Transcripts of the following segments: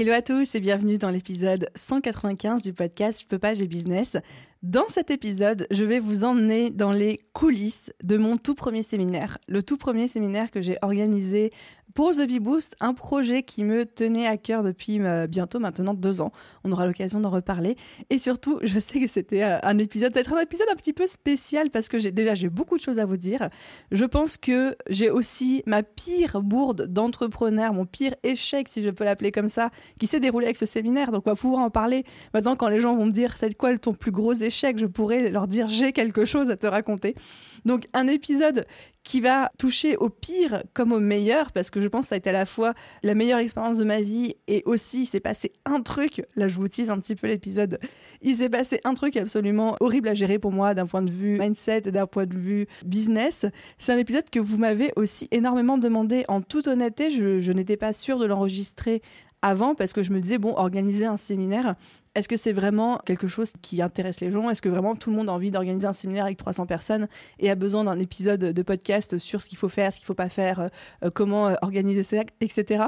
Hello à tous et bienvenue dans l'épisode 195 du podcast Je peux pas, j'ai business. Dans cet épisode, je vais vous emmener dans les coulisses de mon tout premier séminaire. Le tout premier séminaire que j'ai organisé pour The Bee Boost, un projet qui me tenait à cœur depuis euh, bientôt maintenant deux ans. On aura l'occasion d'en reparler. Et surtout, je sais que c'était euh, un épisode, peut-être un épisode un petit peu spécial parce que j'ai déjà j'ai beaucoup de choses à vous dire. Je pense que j'ai aussi ma pire bourde d'entrepreneur, mon pire échec, si je peux l'appeler comme ça, qui s'est déroulé avec ce séminaire. Donc on va pouvoir en parler. Maintenant, quand les gens vont me dire c'est quoi ton plus gros échec, je pourrais leur dire j'ai quelque chose à te raconter. Donc un épisode qui va toucher au pire comme au meilleur, parce que je pense que ça a été à la fois la meilleure expérience de ma vie et aussi il s'est passé un truc, là je vous tease un petit peu l'épisode, il s'est passé un truc absolument horrible à gérer pour moi d'un point de vue mindset et d'un point de vue business. C'est un épisode que vous m'avez aussi énormément demandé. En toute honnêteté, je, je n'étais pas sûre de l'enregistrer avant parce que je me disais, bon, organiser un séminaire, est-ce que c'est vraiment quelque chose qui intéresse les gens? Est-ce que vraiment tout le monde a envie d'organiser un séminaire avec 300 personnes et a besoin d'un épisode de podcast sur ce qu'il faut faire, ce qu'il ne faut pas faire, euh, euh, comment euh, organiser ça, etc.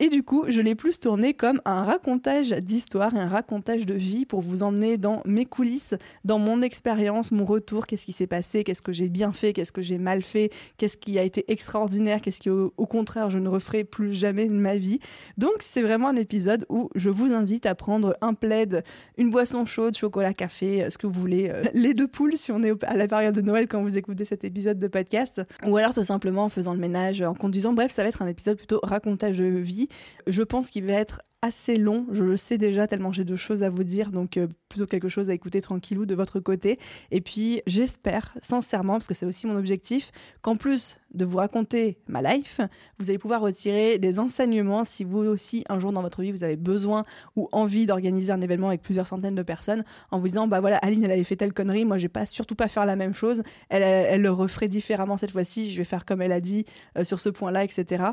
Et du coup, je l'ai plus tourné comme un racontage d'histoire et un racontage de vie pour vous emmener dans mes coulisses, dans mon expérience, mon retour, qu'est-ce qui s'est passé, qu'est-ce que j'ai bien fait, qu'est-ce que j'ai mal fait, qu'est-ce qui a été extraordinaire, qu'est-ce qui au, contraire je ne referai plus jamais de ma vie? Donc c'est vraiment un épisode où je vous invite à prendre un plaid, une boisson chaude, chocolat, café, euh, ce que vous voulez, euh, les deux poules si on est à la période de Noël quand vous écoutez cet épisode de podcast, ou alors tout simplement en faisant le ménage, en conduisant. Bref, ça va être un épisode plutôt racontage de vie je pense qu'il va être assez long, je le sais déjà tellement j'ai de choses à vous dire, donc euh, plutôt quelque chose à écouter tranquillou de votre côté. Et puis j'espère sincèrement, parce que c'est aussi mon objectif, qu'en plus de vous raconter ma life, vous allez pouvoir retirer des enseignements si vous aussi un jour dans votre vie vous avez besoin ou envie d'organiser un événement avec plusieurs centaines de personnes en vous disant bah voilà Aline elle avait fait telle connerie, moi je vais pas surtout pas faire la même chose, elle, elle le referait différemment cette fois-ci, je vais faire comme elle a dit euh, sur ce point-là, etc.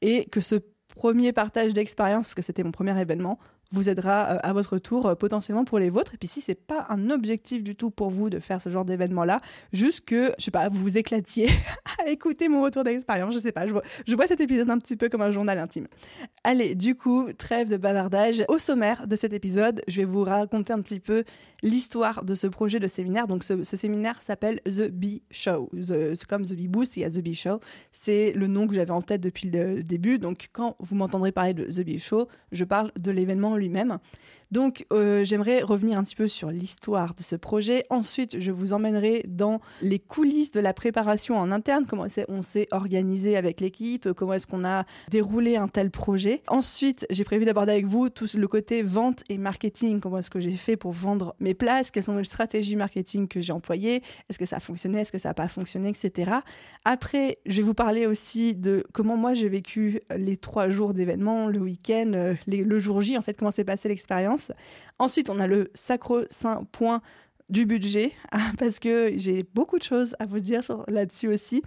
Et que ce premier partage d'expérience, parce que c'était mon premier événement, vous aidera euh, à votre tour euh, potentiellement pour les vôtres. Et puis si c'est pas un objectif du tout pour vous de faire ce genre d'événement-là, juste que, je sais pas, vous vous éclatiez à écouter mon retour d'expérience, je sais pas, je vois, je vois cet épisode un petit peu comme un journal intime. Allez, du coup, trêve de bavardage. Au sommaire de cet épisode, je vais vous raconter un petit peu l'histoire de ce projet de séminaire. Donc ce, séminaire s'appelle The Bee Show. C'est comme The Bee Boost, il y a The Bee Show. C'est le nom que j'avais en tête depuis le début. Donc quand vous m'entendrez parler de The Bee Show, je parle de l'événement lui-même. Donc euh, j'aimerais revenir un petit peu sur l'histoire de ce projet. Ensuite, je vous emmènerai dans les coulisses de la préparation en interne, comment on s'est organisé avec l'équipe, comment est-ce qu'on a déroulé un tel projet? Ensuite, j'ai prévu d'aborder avec vous tout le côté vente et marketing, comment est-ce que j'ai fait pour vendre mes places, quelles sont les stratégies marketing que j'ai employées, est-ce que ça a fonctionné, est-ce que ça n'a pas fonctionné, etc. Après, je vais vous parler aussi de comment moi j'ai vécu les trois jours d'événements, le week-end, euh, le jour J, en fait, comment s'est passée l'expérience. Ensuite, on a le sacro-saint point du budget, parce que j'ai beaucoup de choses à vous dire là-dessus aussi.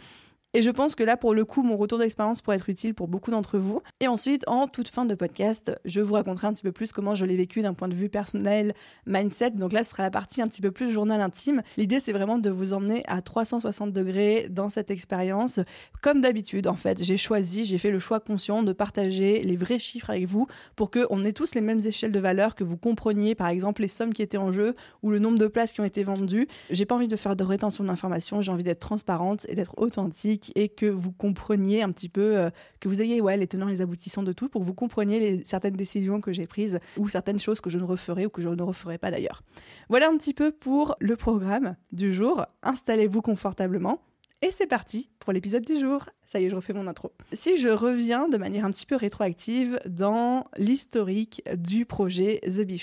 Et je pense que là, pour le coup, mon retour d'expérience pourrait être utile pour beaucoup d'entre vous. Et ensuite, en toute fin de podcast, je vous raconterai un petit peu plus comment je l'ai vécu d'un point de vue personnel, mindset. Donc là, ce sera la partie un petit peu plus journal intime. L'idée, c'est vraiment de vous emmener à 360 degrés dans cette expérience. Comme d'habitude, en fait, j'ai choisi, j'ai fait le choix conscient de partager les vrais chiffres avec vous pour qu'on ait tous les mêmes échelles de valeur, que vous compreniez, par exemple, les sommes qui étaient en jeu ou le nombre de places qui ont été vendues. J'ai pas envie de faire de rétention d'informations, j'ai envie d'être transparente et d'être authentique et que vous compreniez un petit peu, euh, que vous ayez les tenants et les aboutissants de tout pour que vous compreniez certaines décisions que j'ai prises ou certaines choses que je ne referai ou que je ne referai pas d'ailleurs. Voilà un petit peu pour le programme du jour. Installez-vous confortablement. Et c'est parti pour l'épisode du jour. Ça y est, je refais mon intro. Si je reviens de manière un petit peu rétroactive dans l'historique du projet The Bee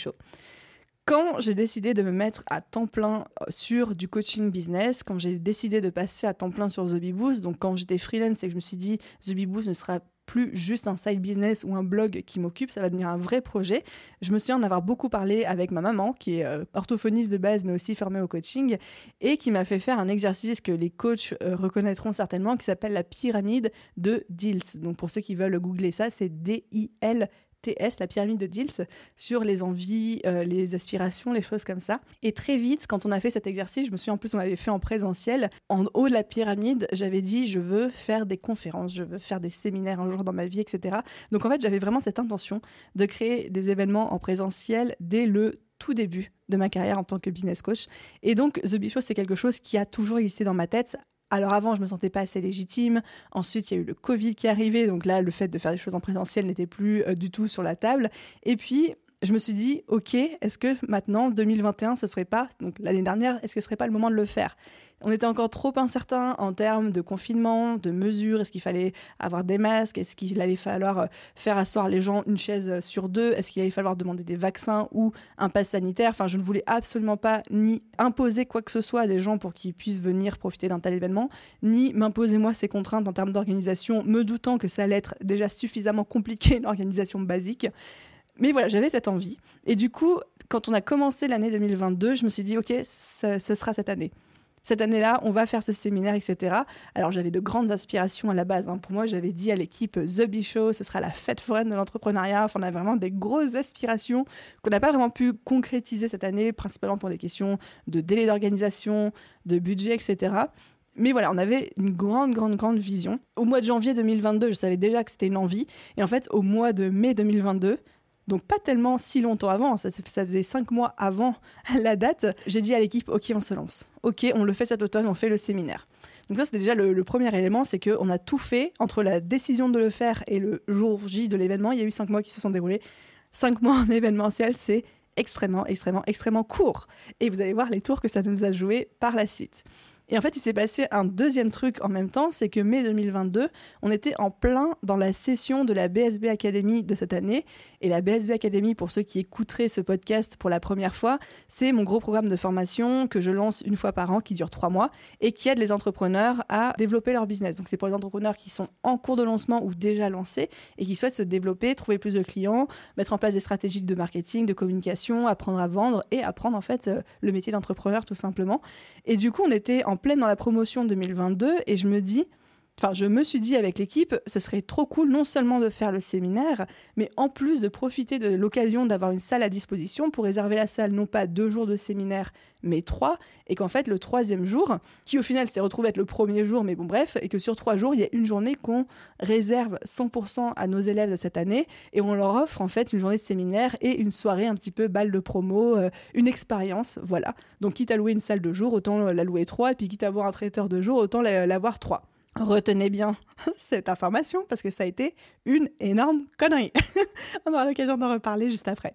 quand j'ai décidé de me mettre à temps plein euh, sur du coaching business, quand j'ai décidé de passer à temps plein sur The donc quand j'étais freelance et que je me suis dit The ne sera plus juste un side business ou un blog qui m'occupe, ça va devenir un vrai projet. Je me souviens en avoir beaucoup parlé avec ma maman, qui est euh, orthophoniste de base, mais aussi formée au coaching, et qui m'a fait faire un exercice que les coachs euh, reconnaîtront certainement, qui s'appelle la pyramide de Diels. Donc pour ceux qui veulent googler ça, c'est D-I-L TS, la pyramide de Diels, sur les envies, euh, les aspirations, les choses comme ça. Et très vite, quand on a fait cet exercice, je me suis en plus, on l'avait fait en présentiel, en haut de la pyramide, j'avais dit, je veux faire des conférences, je veux faire des séminaires un jour dans ma vie, etc. Donc en fait, j'avais vraiment cette intention de créer des événements en présentiel dès le tout début de ma carrière en tant que business coach. Et donc, The Big Show, c'est quelque chose qui a toujours existé dans ma tête alors avant, je me sentais pas assez légitime. Ensuite, il y a eu le Covid qui est arrivé, donc là, le fait de faire des choses en présentiel n'était plus euh, du tout sur la table. Et puis, je me suis dit, ok, est-ce que maintenant, 2021, ce serait pas, donc l'année dernière, est-ce que ce serait pas le moment de le faire? On était encore trop incertain en termes de confinement, de mesures, est-ce qu'il fallait avoir des masques, est-ce qu'il allait falloir euh, faire asseoir les gens une chaise euh, sur deux, est-ce qu'il allait falloir demander des vaccins ou un pass sanitaire? Enfin, je ne voulais absolument pas ni imposer quoi que ce soit à des gens pour qu'ils puissent venir profiter d'un tel événement, ni m'imposer moi ces contraintes en termes d'organisation, me doutant que ça allait être déjà suffisamment compliqué l'organisation basique. Mais voilà, j'avais cette envie. Et du coup, quand on a commencé l'année 2022, je me suis dit, OK, ce sera cette année. Cette année-là, on va faire ce séminaire, etc. Alors j'avais de grandes aspirations à la base. Hein. Pour moi, j'avais dit à l'équipe The Bee Show, ce sera la fête foraine de l'entrepreneuriat. On a vraiment des grosses aspirations qu'on n'a pas vraiment pu concrétiser cette année, principalement pour des questions de délai d'organisation, de budget, etc. Mais voilà, on avait une grande, grande, grande vision. Au mois de janvier 2022, je savais déjà que c'était une envie. Et en fait, au mois de mai 2022, donc pas tellement si longtemps avant, ça, faisait cinq mois avant la date, j'ai dit à l'équipe, ok, on se lance. Ok, on le fait cet automne, on fait le séminaire. Donc ça, c'était déjà le, premier élément, c'est qu'on a tout fait entre la décision de le faire et le jour J de l'événement. Il y a eu cinq mois qui se sont déroulés. Cinq mois en événementiel, c'est extrêmement, extrêmement, extrêmement court. Et vous allez voir les tours que ça nous a joué par la suite. Et en fait, il s'est passé un deuxième truc en même temps, c'est que mai 2022, on était en plein dans la session de la BSB Academy de cette année. Et la BSB Academy, pour ceux qui écouteraient ce podcast pour la première fois, c'est mon gros programme de formation que je lance une fois par an, qui dure trois mois, et qui aide les entrepreneurs à développer leur business. Donc c'est pour les entrepreneurs qui sont en cours de lancement ou déjà lancés et qui souhaitent se développer, trouver plus de clients, mettre en place des stratégies de marketing, de communication, apprendre à vendre et apprendre en fait euh, le métier d'entrepreneur tout simplement. Et du coup, on était en pleine dans la promotion 2022 et je me dis, Enfin, je me suis dit avec l'équipe, ce serait trop cool non seulement de faire le séminaire, mais en plus de profiter de l'occasion d'avoir une salle à disposition pour réserver la salle non pas deux jours de séminaire, mais trois, et qu'en fait le troisième jour, qui au final s'est retrouvé être le premier jour, mais bon bref, et que sur trois jours, il y a une journée qu'on réserve 100% à nos élèves de cette année, et on leur offre en fait une journée de séminaire et une soirée un petit peu balle de promo, euh, une expérience, voilà. Donc quitte à louer une salle de jour, autant la louer trois, et puis quitte à avoir un traiteur de jour, autant l'avoir trois. Retenez bien cette information parce que ça a été une énorme connerie. on aura l'occasion d'en reparler juste après.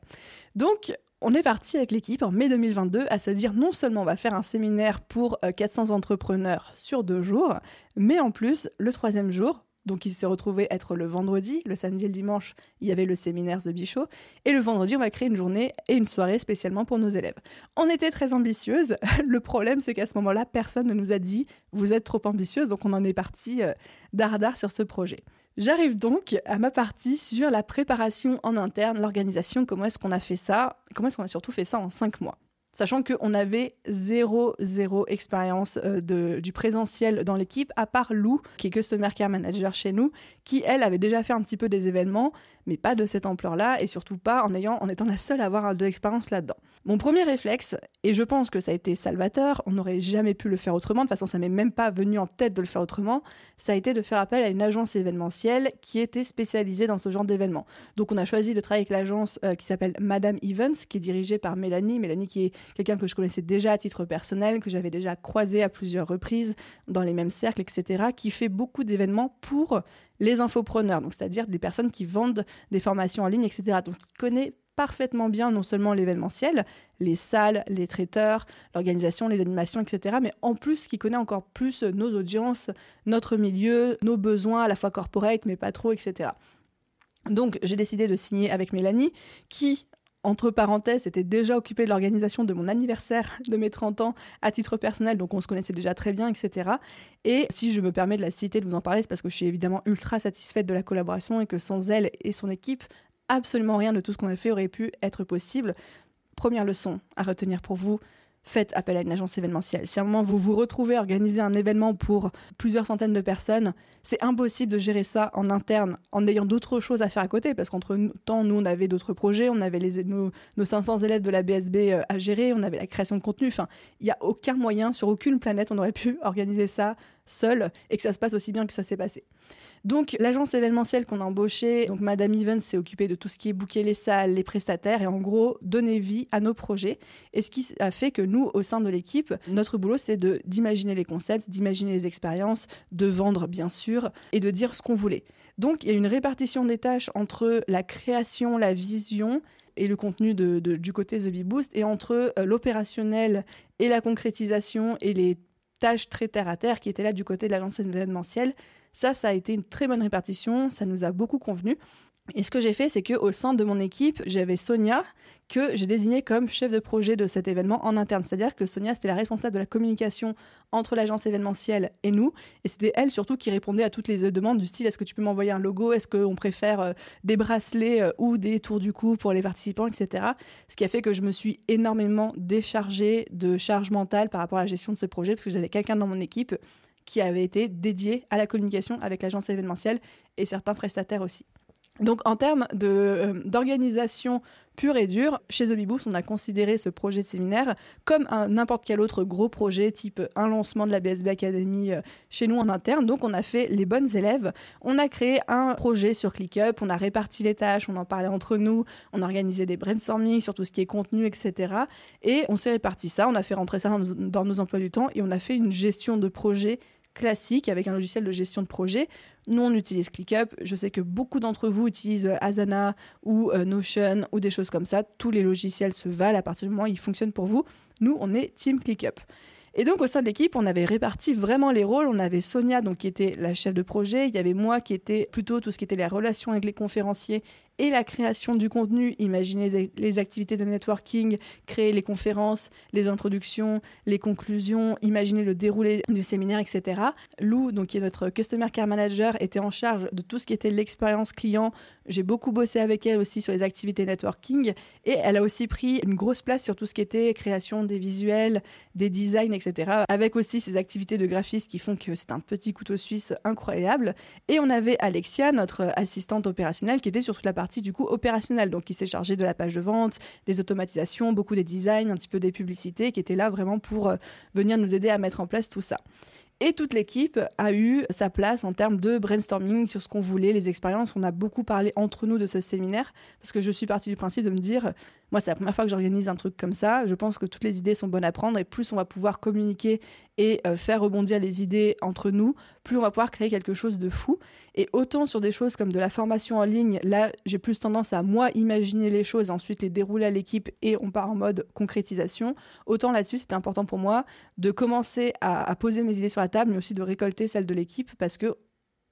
Donc, on est parti avec l'équipe en mai 2022 à se dire non seulement on va faire un séminaire pour 400 euh, entrepreneurs sur deux jours, mais en plus, le troisième jour, donc il s'est retrouvé être le vendredi, le samedi et le dimanche, il y avait le séminaire The Bichot, et le vendredi, on va créer une journée et une soirée spécialement pour nos élèves. On était très ambitieuse. Le problème, c'est qu'à ce moment-là, personne ne nous a dit vous êtes trop ambitieuse, donc on en est parti euh, dardard sur ce projet. J'arrive donc à ma partie sur la préparation en interne, l'organisation, comment est-ce qu'on a fait ça, comment est-ce qu'on a surtout fait ça en cinq mois sachant qu'on avait zéro, zéro expérience euh, du présentiel dans l'équipe, à part Lou, qui est Customer Care Manager chez nous, qui, elle, avait déjà fait un petit peu des événements, mais pas de cette ampleur-là, et surtout pas en, étant la seule à avoir de l'expérience là-dedans. Mon premier réflexe, et je pense que ça a été salvateur, on n'aurait jamais pu le faire autrement, de toute façon ça m'est même pas venu en tête de le faire autrement, ça a été de faire appel à une agence événementielle qui était spécialisée dans ce genre d'événements. Donc on a choisi de travailler avec l'agence euh, qui s'appelle Madame Events, qui est dirigée par Mélanie, Mélanie qui est quelqu'un que je connaissais déjà à titre personnel, que j'avais déjà croisé à plusieurs reprises dans les mêmes cercles, etc., qui fait beaucoup d'événements pour les infopreneurs, donc c'est-à-dire des personnes qui vendent des formations en ligne, etc. Donc qui connaît parfaitement bien non seulement l'événementiel, les salles, les traiteurs, l'organisation, les animations, etc., mais en plus qui connaît encore plus nos audiences, notre milieu, nos besoins à la fois corporate, mais pas trop, etc. Donc j'ai décidé de signer avec Mélanie, qui entre parenthèses, s'était déjà occupé de l'organisation de mon anniversaire de mes 30 ans à titre personnel, donc on se connaissait déjà très bien, etc. Et si je me permets de la citer, de vous en parler, c'est parce que je suis évidemment ultra satisfaite de la collaboration et que sans elle et son équipe, absolument rien de tout ce qu'on a fait aurait pu être possible. Première leçon à retenir pour vous, faites appel à une agence événementielle. Si à un moment vous vous retrouvez à organiser un événement pour plusieurs centaines de personnes, c'est impossible de gérer ça en interne en ayant d'autres choses à faire à côté. Parce qu'entre temps, nous, on avait d'autres projets, on avait nos, 500 élèves de la BSB euh, à gérer, on avait la création de contenu. Enfin, il n'y a aucun moyen, sur aucune planète, on aurait pu organiser ça seul et que ça se passe aussi bien que ça s'est passé. Donc l'agence événementielle qu'on a embauchée, donc Madame Evans s'est occupée de tout ce qui est booker les salles, les prestataires et en gros donner vie à nos projets. Et ce qui a fait que nous, au sein de l'équipe, notre boulot c'est d'imaginer les concepts, d'imaginer les expériences, de vendre bien sûr et de dire ce qu'on voulait. Donc il y a une répartition des tâches entre la création, la vision et le contenu de, du côté The Bee Boost et entre euh, l'opérationnel et la concrétisation et les tâches très terre à terre qui étaient là du côté de l'agence événementielle. Ça, ça a été une très bonne répartition, ça nous a beaucoup convenu. Et ce que j'ai fait, c'est que au sein de mon équipe, j'avais Sonia que j'ai désignée comme chef de projet de cet événement en interne. C'est-à-dire que Sonia, c'était la responsable de la communication entre l'agence événementielle et nous. Et c'était elle surtout qui répondait à toutes les demandes du style est-ce que tu peux m'envoyer un logo? Est-ce qu'on préfère euh, des bracelets euh, ou des tours du cou pour les participants, etc. Ce qui a fait que je me suis énormément déchargée de charge mentale par rapport à la gestion de ce projet parce que j'avais quelqu'un dans mon équipe qui avait été dédié à la communication avec l'agence événementielle et certains prestataires aussi. Donc en termes euh, d'organisation pure et dure, chez The on a considéré ce projet de séminaire comme n'importe quel autre gros projet, type un lancement de la BSB Academy euh, chez nous en interne. Donc on a fait les bonnes élèves, on a créé un projet sur ClickUp, on a réparti les tâches, on en parlait entre nous, on a organisé des brainstorming sur tout ce qui est contenu, etc. Et on s'est réparti ça, on a fait rentrer ça dans dans nos emplois du temps et on a fait une gestion de projet classique avec un logiciel de gestion de projet. Nous, on utilise ClickUp. Je sais que beaucoup d'entre vous utilisent Asana ou euh, Notion ou des choses comme ça. Tous les logiciels se valent à partir du moment où ils fonctionnent pour vous. Nous, on est Team ClickUp. Et donc au sein de l'équipe, on avait réparti vraiment les rôles. On avait Sonia donc qui était la chef de projet, il y avait moi qui était plutôt tout ce qui était les relations avec les conférenciers et la création du contenu, imaginer les activités de networking, créer les conférences, les introductions, les conclusions, imaginer le déroulé du séminaire, etc. Lou, donc qui est notre Customer Care Manager, était en charge de tout ce qui était l'expérience client. J'ai beaucoup bossé avec elle aussi sur les activités networking et elle a aussi pris une grosse place sur tout ce qui était création des visuels, des designs, etc. Avec aussi ces activités de graphisme qui font que c'est un petit couteau suisse incroyable. Et on avait Alexia, notre assistante opérationnelle, qui était sur toute la partie du coup opérationnelle, donc qui s'est chargé de la page de vente, des automatisations, beaucoup des designs, un petit peu des publicités, qui étaient là vraiment pour euh, venir nous aider à mettre en place tout ça. Et toute l'équipe a eu sa place en termes de brainstorming sur ce qu'on voulait, les expériences. On a beaucoup parlé entre nous de ce séminaire parce que je suis partie du principe de me dire, moi c'est la première fois que j'organise un truc comme ça. Je pense que toutes les idées sont bonnes à prendre et plus on va pouvoir communiquer et euh, faire rebondir les idées entre nous, plus on va pouvoir créer quelque chose de fou. Et autant sur des choses comme de la formation en ligne, là j'ai plus tendance à moi imaginer les choses, ensuite les dérouler à l'équipe et on part en mode concrétisation. Autant là-dessus c'était important pour moi de commencer à, poser mes idées sur la table, mais aussi de récolter celle de l'équipe parce que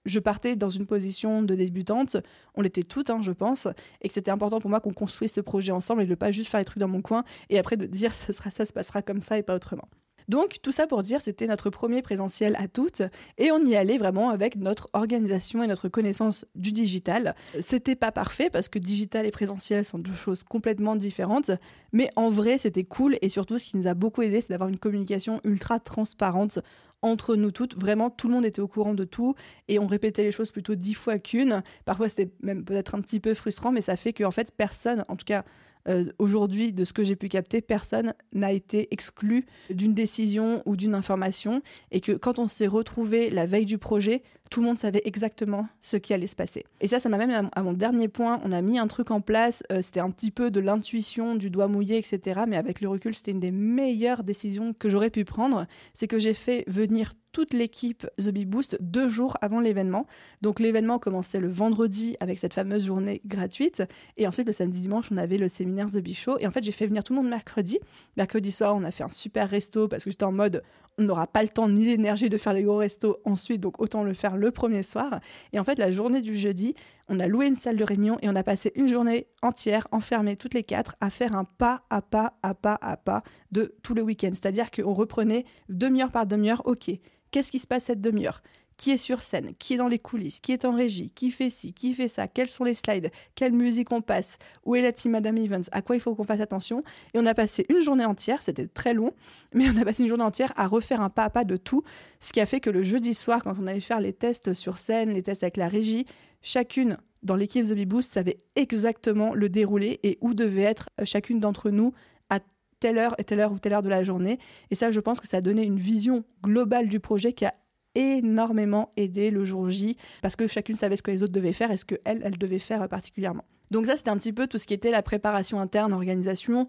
je partais dans une position de débutante, on l'était toutes, hein, je pense, et que c'était important pour moi qu'on construise ce projet ensemble et de pas juste faire les trucs dans mon coin et après de dire ce sera ça se passera comme ça et pas autrement. Donc tout ça pour dire c'était notre premier présentiel à toutes et on y allait vraiment avec notre organisation et notre connaissance du digital. C'était pas parfait parce que digital et présentiel sont deux choses complètement différentes, mais en vrai c'était cool et surtout ce qui nous a beaucoup aidé c'est d'avoir une communication ultra transparente entre nous toutes. Vraiment, tout le monde était au courant de tout et on répétait les choses plutôt dix fois qu'une. Parfois, c'était même peut-être un petit peu frustrant, mais ça fait qu'en fait, personne, en tout cas euh, aujourd'hui, de ce que j'ai pu capter, personne n'a été exclu d'une décision ou d'une information et que quand on s'est retrouvé la veille du projet, tout le monde savait exactement ce qui allait se passer. Et ça, ça m'amène à mon dernier point. On a mis un truc en place, euh, c'était un petit peu de l'intuition, du doigt mouillé, etc. Mais avec le recul, c'était une des meilleures décisions que j'aurais pu prendre. C'est que j'ai fait venir toute l'équipe The Bee Boost deux jours avant l'événement. Donc l'événement commençait le vendredi avec cette fameuse journée gratuite. Et ensuite, le samedi dimanche, on avait le séminaire The Bee Show. Et en fait, j'ai fait venir tout le monde mercredi. Mercredi soir, on a fait un super resto parce que j'étais en mode on n'aura pas le temps ni l'énergie de faire des gros restos ensuite, donc autant le faire le premier soir. Et en fait, la journée du jeudi, on a loué une salle de réunion et on a passé une journée entière enfermée toutes les quatre à faire un pas à pas à pas à pas de tout le week-end. C'est-à-dire qu'on reprenait demi-heure par demi-heure, ok, qu'est-ce qui se passe cette demi-heure? Qui est sur scène, qui est dans les coulisses, qui est en régie, qui fait ci, qui fait ça, quels sont les slides, quelle musique on passe, où est la team Madame Evans, à quoi il faut qu'on fasse attention. Et on a passé une journée entière, c'était très long, mais on a passé une journée entière à refaire un pas à pas de tout, ce qui a fait que le jeudi soir, quand on allait faire les tests sur scène, les tests avec la régie, chacune dans l'équipe The Bee Boost savait exactement le déroulé et où devait être chacune d'entre nous à telle heure et telle heure ou telle heure de la journée. Et ça, je pense que ça a donné une vision globale du projet qui a énormément aidé le jour J parce que chacune savait ce que les autres devaient faire et ce qu'elle, elle devait faire particulièrement. Donc ça, c'était un petit peu tout ce qui était la préparation interne, organisation.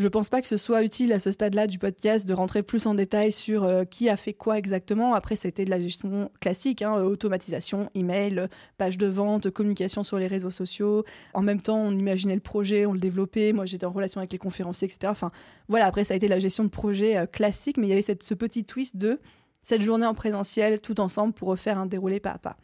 Je pense pas que ce soit utile à ce stade-là du podcast de rentrer plus en détail sur euh, qui a fait quoi exactement. Après, c'était de la gestion classique, hein, automatisation, email, page de vente, communication sur les réseaux sociaux. En même temps, on imaginait le projet, on le développait. Moi, j'étais en relation avec les conférenciers, etc. Enfin, voilà. Après, ça a été la gestion de projet euh, classique, mais il y avait cette, ce petit twist de cette journée en présentiel tout ensemble pour refaire un déroulé pas à pas.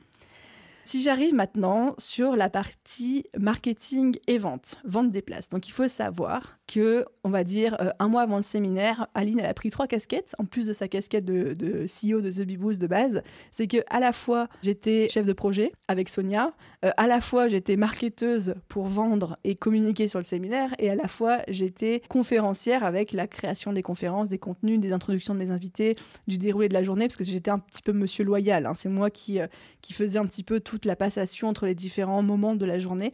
Si j'arrive maintenant sur la partie marketing et vente, vente des places. Donc il faut savoir que, on va dire, euh, un mois avant le séminaire, Aline a pris trois casquettes, en plus de sa casquette de, de CEO de The Beboost de base. C'est que à la fois j'étais chef de projet avec Sonia, euh, à la fois j'étais marketeuse pour vendre et communiquer sur le séminaire, et à la fois j'étais conférencière avec la création des conférences, des contenus, des introductions de mes invités, du déroulé de la journée, parce que j'étais un petit peu monsieur loyal. Hein. C'est moi qui, euh, qui faisais un petit peu tout la passation entre les différents moments de la journée.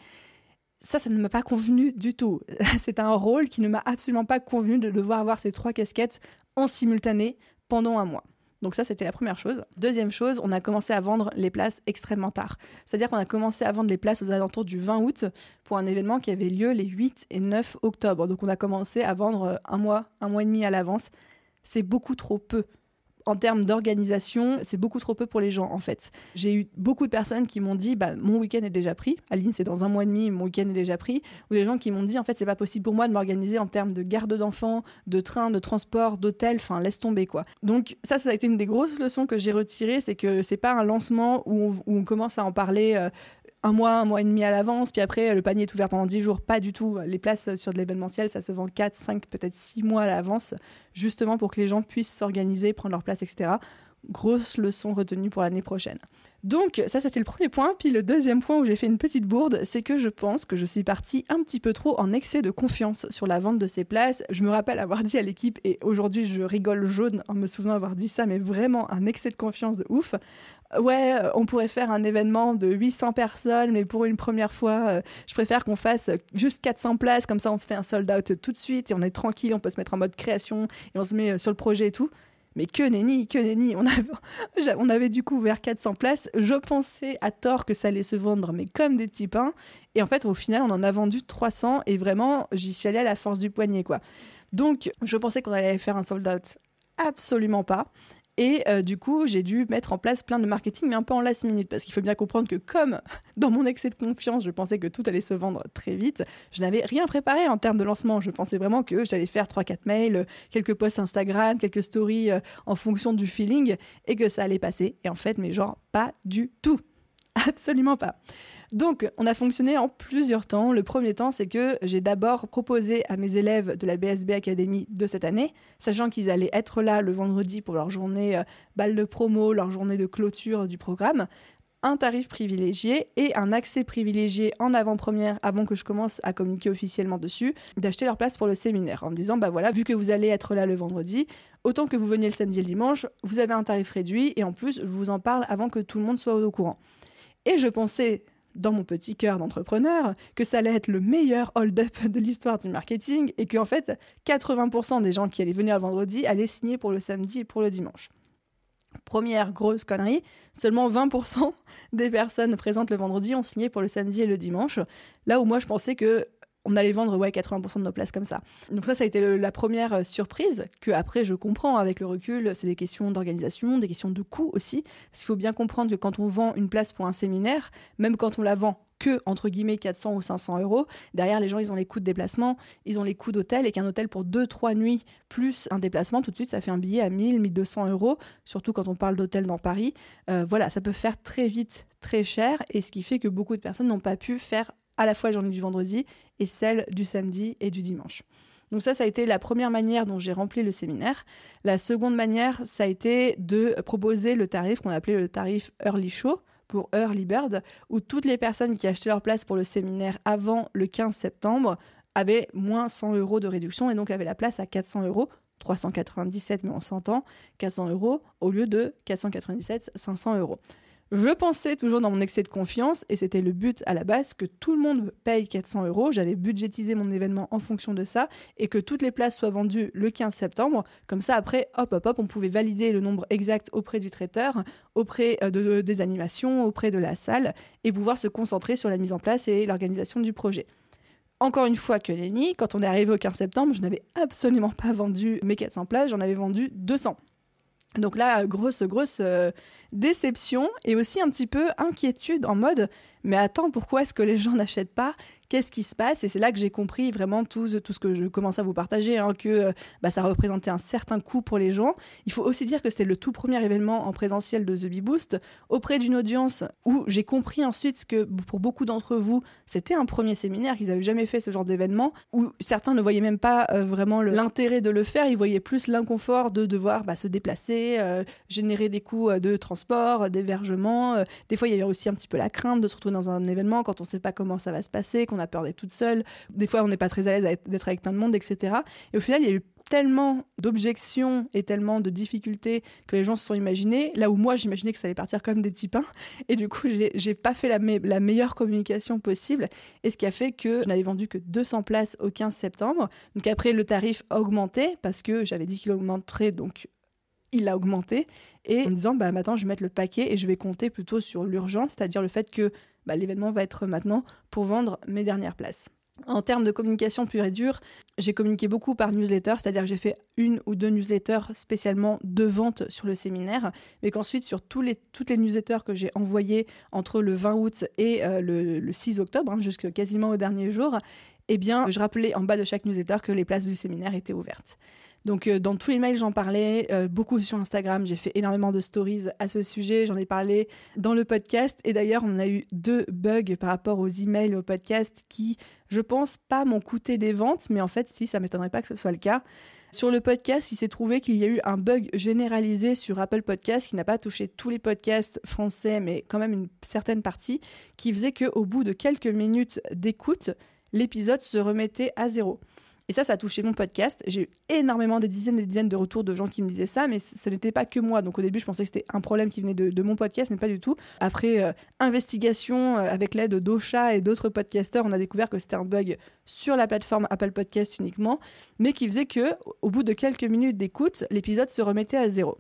Ça, ça ne m'a pas convenu du tout. C'est un rôle qui ne m'a absolument pas convenu de devoir avoir ces trois casquettes en simultané pendant un mois. Donc ça, c'était la première chose. Deuxième chose, on a commencé à vendre les places extrêmement tard. C'est-à-dire qu'on a commencé à vendre les places aux alentours du 20 août pour un événement qui avait lieu les 8 et 9 octobre. Donc on a commencé à vendre un mois, un mois et demi à l'avance. C'est beaucoup trop peu en termes d'organisation, c'est beaucoup trop peu pour les gens en fait. J'ai eu beaucoup de personnes qui m'ont dit bah, mon week-end est déjà pris. Aline, c'est dans un mois et demi, mon week-end est déjà pris. Ou des gens qui m'ont dit en fait c'est pas possible pour moi de m'organiser en termes de garde d'enfants, de train, de transport, d'hôtel. Enfin laisse tomber quoi. Donc ça, ça a été une des grosses leçons que j'ai retirées, c'est que c'est pas un lancement où on, commence à en parler euh, un mois, un mois et demi à l'avance, puis après le panier est ouvert pendant 10 jours, pas du tout. Les places sur de l'événementiel, ça se vend 4, 5, peut-être 6 mois à l'avance, justement pour que les gens puissent s'organiser, prendre leur place, etc. Grosse leçon retenue pour l'année prochaine. Donc ça, c'était le premier point. Puis le deuxième point où j'ai fait une petite bourde, c'est que je pense que je suis partie un petit peu trop en excès de confiance sur la vente de ces places. Je me rappelle avoir dit à l'équipe, et aujourd'hui je rigole jaune en me souvenant avoir dit ça, mais vraiment un excès de confiance de ouf. Ouais, euh, on pourrait faire un événement de 800 personnes, mais pour une première fois, euh, je préfère qu'on fasse juste 400 places, comme ça on fait un sold out tout de suite et on est tranquille, on peut se mettre en mode création et on se met euh, sur le projet et tout. Mais que nenni, que nenni. On avait, du coup ouvert 400 places. Je pensais à tort que ça allait se vendre, mais comme des petits pains. Et en fait, au final, on en a vendu 300. Et vraiment, j'y suis allée à la force du poignet, quoi. Donc, je pensais qu'on allait faire un sold out. Absolument pas. Et euh, du coup, j'ai dû mettre en place plein de marketing, mais un peu en last minute, parce qu'il faut bien comprendre que comme dans mon excès de confiance, je pensais que tout allait se vendre très vite, je n'avais rien préparé en termes de lancement. Je pensais vraiment que j'allais faire 3-4 mails, quelques posts Instagram, quelques stories euh, en fonction du feeling, et que ça allait passer. Et en fait, mais genre, pas du tout. Absolument pas. Donc, on a fonctionné en plusieurs temps. Le premier temps, c'est que j'ai d'abord proposé à mes élèves de la BSB Academy de cette année, sachant qu'ils allaient être là le vendredi pour leur journée euh, balle de promo, leur journée de clôture du programme, un tarif privilégié et un accès privilégié en avant-première avant que je commence à communiquer officiellement dessus, d'acheter leur place pour le séminaire en disant bah voilà, vu que vous allez être là le vendredi, autant que vous veniez le samedi et le dimanche, vous avez un tarif réduit et en plus, je vous en parle avant que tout le monde soit au courant. Et je pensais, dans mon petit cœur d'entrepreneur, que ça allait être le meilleur hold-up de l'histoire du marketing et qu'en fait, 80% des gens qui allaient venir le vendredi allaient signer pour le samedi et pour le dimanche. Première grosse connerie, seulement 20% des personnes présentes le vendredi ont signé pour le samedi et le dimanche. Là où moi je pensais que on allait vendre ouais 80% de nos places comme ça. Donc ça, ça a été la première euh, surprise que après je comprends avec le recul. C'est des questions d'organisation, des questions de coût aussi. Parce qu'il faut bien comprendre que quand on vend une place pour un séminaire, même quand on la vend que entre guillemets 400 ou 500 euros, derrière les gens ils ont les coûts de déplacement, ils ont les coûts d'hôtel et qu'un hôtel pour 2-3 nuits plus un déplacement, tout de suite ça fait un billet à 1000, 1200 euros, surtout quand on parle d'hôtel dans Paris. Euh, voilà, ça peut faire très vite très cher et ce qui fait que beaucoup de personnes n'ont pas pu faire à la fois la journée du vendredi et celle du samedi et du dimanche. Donc ça, ça a été la première manière dont j'ai rempli le séminaire. La seconde manière, ça a été de proposer le tarif qu'on appelait le tarif Early Show pour Early Bird, où toutes les personnes qui achetaient leur place pour le séminaire avant le 15 septembre avaient moins 100 euros de réduction et donc avaient la place à 400 euros 397, mais on s'entend, 400 euros au lieu de 497, 500 euros. Je pensais toujours dans mon excès de confiance, et c'était le but à la base, que tout le monde paye 400 euros. J'avais budgétisé mon événement en fonction de ça, et que toutes les places soient vendues le 15 septembre. Comme ça, après, hop, hop, hop, on pouvait valider le nombre exact auprès du traiteur, auprès euh, de, des animations, auprès de la salle, et pouvoir se concentrer sur la mise en place et l'organisation du projet. Encore une fois que Lenny, quand on est arrivé au 15 septembre, je n'avais absolument pas vendu mes 400 places, j'en avais vendu 200. Donc là, grosse, grosse euh, déception et aussi un petit peu inquiétude en mode mais attends, pourquoi est-ce que les gens n'achètent pas? Qu'est-ce qui se passe Et c'est là que j'ai compris vraiment tout, ce que je commence à vous partager, hein, que euh, bah, ça représentait un certain coût pour les gens. Il faut aussi dire que c'était le tout premier événement en présentiel de The Bee Boost, auprès d'une audience où j'ai compris ensuite que pour beaucoup d'entre vous, c'était un premier séminaire, qu'ils n'avaient jamais fait ce genre d'événement, où certains ne voyaient même pas euh, vraiment l'intérêt de le faire, ils voyaient plus l'inconfort de devoir bah, se déplacer, euh, générer des coûts de transport, d'hébergement. des fois, il y avait aussi un petit peu la crainte de se retrouver dans un événement quand on ne sait pas comment ça va se passer, qu'on a peur d'être toute seule. Des fois, on n'est pas très à l'aise d'être avec plein de monde, etc. Et au final, il y a eu tellement d'objections et tellement de difficultés que les gens se sont imaginés, là où moi j'imaginais que ça allait partir comme des petits pains, et du coup j'ai pas fait la, la, meilleure communication possible, et ce qui a fait que je n'avais vendu que 200 places au 15 septembre, donc après le tarif a augmenté, parce que j'avais dit qu'il augmenterait, donc il a augmenté, et en disant bah maintenant je vais mettre le paquet et je vais compter plutôt sur l'urgence, c'est-à-dire le fait que bah, l'événement va être maintenant pour vendre mes dernières places. En termes de communication pure et dure, j'ai communiqué beaucoup par newsletter, c'est-à-dire que j'ai fait une ou deux newsletters spécialement de vente sur le séminaire, mais qu'ensuite sur tous les, toutes les newsletters que j'ai envoyées entre le 20 août et euh, le, 6 octobre, hein, jusqu'à quasiment au dernier jour, eh bien, je rappelais en bas de chaque newsletter que les places du séminaire étaient ouvertes. Donc euh, dans tous les mails, j'en parlais, euh, beaucoup sur Instagram, j'ai fait énormément de stories à ce sujet, j'en ai parlé dans le podcast et d'ailleurs on a eu deux bugs par rapport aux emails au podcast qui, je pense, pas m'ont coûté des ventes, mais en fait si, ça m'étonnerait pas que ce soit le cas. Sur le podcast, il s'est trouvé qu'il y a eu un bug généralisé sur Apple Podcast qui n'a pas touché tous les podcasts français, mais quand même une certaine partie, qui faisait qu'au bout de quelques minutes d'écoute, l'épisode se remettait à zéro. Et ça, ça a touché mon podcast. J'ai eu énormément des dizaines et des dizaines de retours de gens qui me disaient ça, mais ce n'était pas que moi. Donc au début, je pensais que c'était un problème qui venait de, mon podcast, mais pas du tout. Après euh, investigation euh, avec l'aide d'Ocha et d'autres podcasteurs, on a découvert que c'était un bug sur la plateforme Apple Podcast uniquement, mais qui faisait que, au bout de quelques minutes d'écoute, l'épisode se remettait à zéro.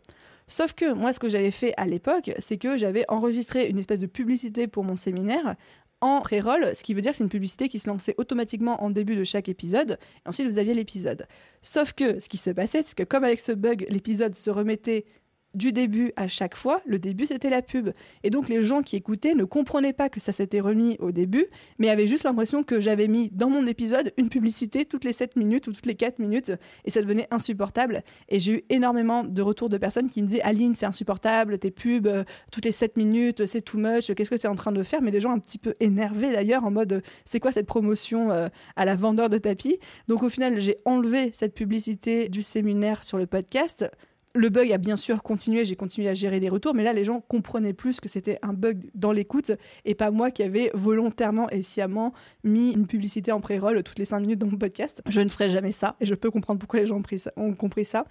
Sauf que moi, ce que j'avais fait à l'époque, c'est que j'avais enregistré une espèce de publicité pour mon séminaire en pré-roll, ce qui veut dire que c'est une publicité qui se lançait automatiquement en début de chaque épisode, et ensuite vous aviez l'épisode. Sauf que ce qui s'est passé, c'est que comme avec ce bug, l'épisode se remettait du début à chaque fois, le début c'était la pub. Et donc les gens qui écoutaient ne comprenaient pas que ça s'était remis au début, mais avaient juste l'impression que j'avais mis dans mon épisode une publicité toutes les 7 minutes ou toutes les 4 minutes, et ça devenait insupportable. Et j'ai eu énormément de retours de personnes qui me disaient Aline, c'est insupportable, tes pubs, euh, toutes les 7 minutes, c'est too much, qu'est-ce que tu es en train de faire? Mais des gens un petit peu énervés d'ailleurs, en mode c'est quoi cette promotion euh, à la vendeur de tapis? Donc au final, j'ai enlevé cette publicité du séminaire sur le podcast le bug a bien sûr continué, j'ai continué à gérer les retours, mais là, les gens comprenaient plus que c'était un bug dans l'écoute et pas moi qui avais volontairement et sciemment mis une publicité en pré-roll toutes les 5 minutes dans mon podcast. Je ne ferai jamais ça et je peux comprendre pourquoi les gens ont, ont compris ça.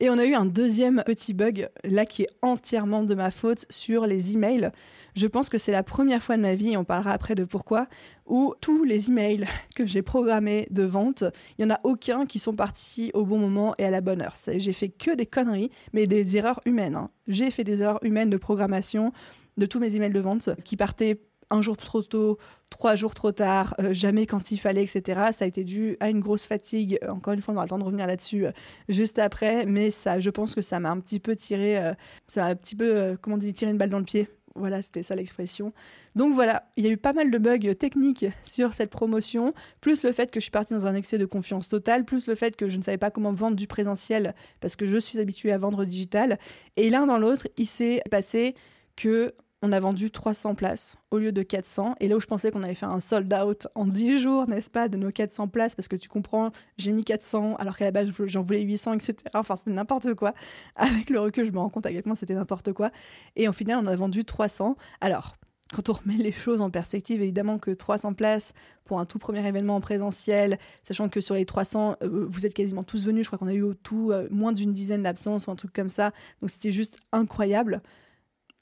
Et on a eu un deuxième petit bug, là qui est entièrement de ma faute, sur les emails. Je pense que c'est la première fois de ma vie, et on parlera après de pourquoi, où tous les emails que j'ai programmés de vente, il n'y en a aucun qui sont partis au bon moment et à la bonne heure. J'ai fait que des conneries, mais des erreurs humaines. Hein. J'ai fait des erreurs humaines de programmation de tous mes emails de vente qui partaient un jour trop tôt, trois jours trop tard, euh, jamais quand il fallait, etc. Ça a été dû à une grosse fatigue. Euh, encore une fois, on aura le temps de revenir là-dessus juste après, mais ça, je pense que ça m'a un petit peu tiré, ça m'a un petit peu, comment on tiré une balle dans le pied. Voilà, c'était ça l'expression. Donc voilà, il y a eu pas mal de bugs techniques sur cette promotion, plus le fait que je suis partie dans un excès de confiance totale, plus le fait que je ne savais pas comment vendre du présentiel parce que je suis habituée à vendre digital. Et l'un dans l'autre, il s'est passé que on a vendu 300 places au lieu de 400. Et là où je pensais qu'on allait faire un sold out en 10 jours, n'est-ce pas, de nos 400 places, parce que tu comprends, j'ai mis 400 alors qu'à la base j'en voulais 800, etc. Enfin, c'était n'importe quoi. Avec le recul, je me rends compte à quel point c'était n'importe quoi. Et au final, on a vendu 300. Alors, quand on remet les choses en perspective, évidemment que 300 places pour un tout premier événement en présentiel, sachant que sur les 300, euh, vous êtes quasiment tous venus, je crois qu'on a eu au tout euh, moins d'une dizaine d'absences ou un truc comme ça, donc c'était juste incroyable.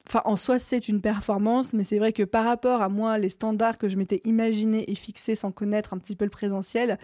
Enfin, en soi, c'est une performance, mais c'est vrai que par rapport à moi, les standards que je m'étais imaginé et fixés sans connaître un petit peu le présentiel,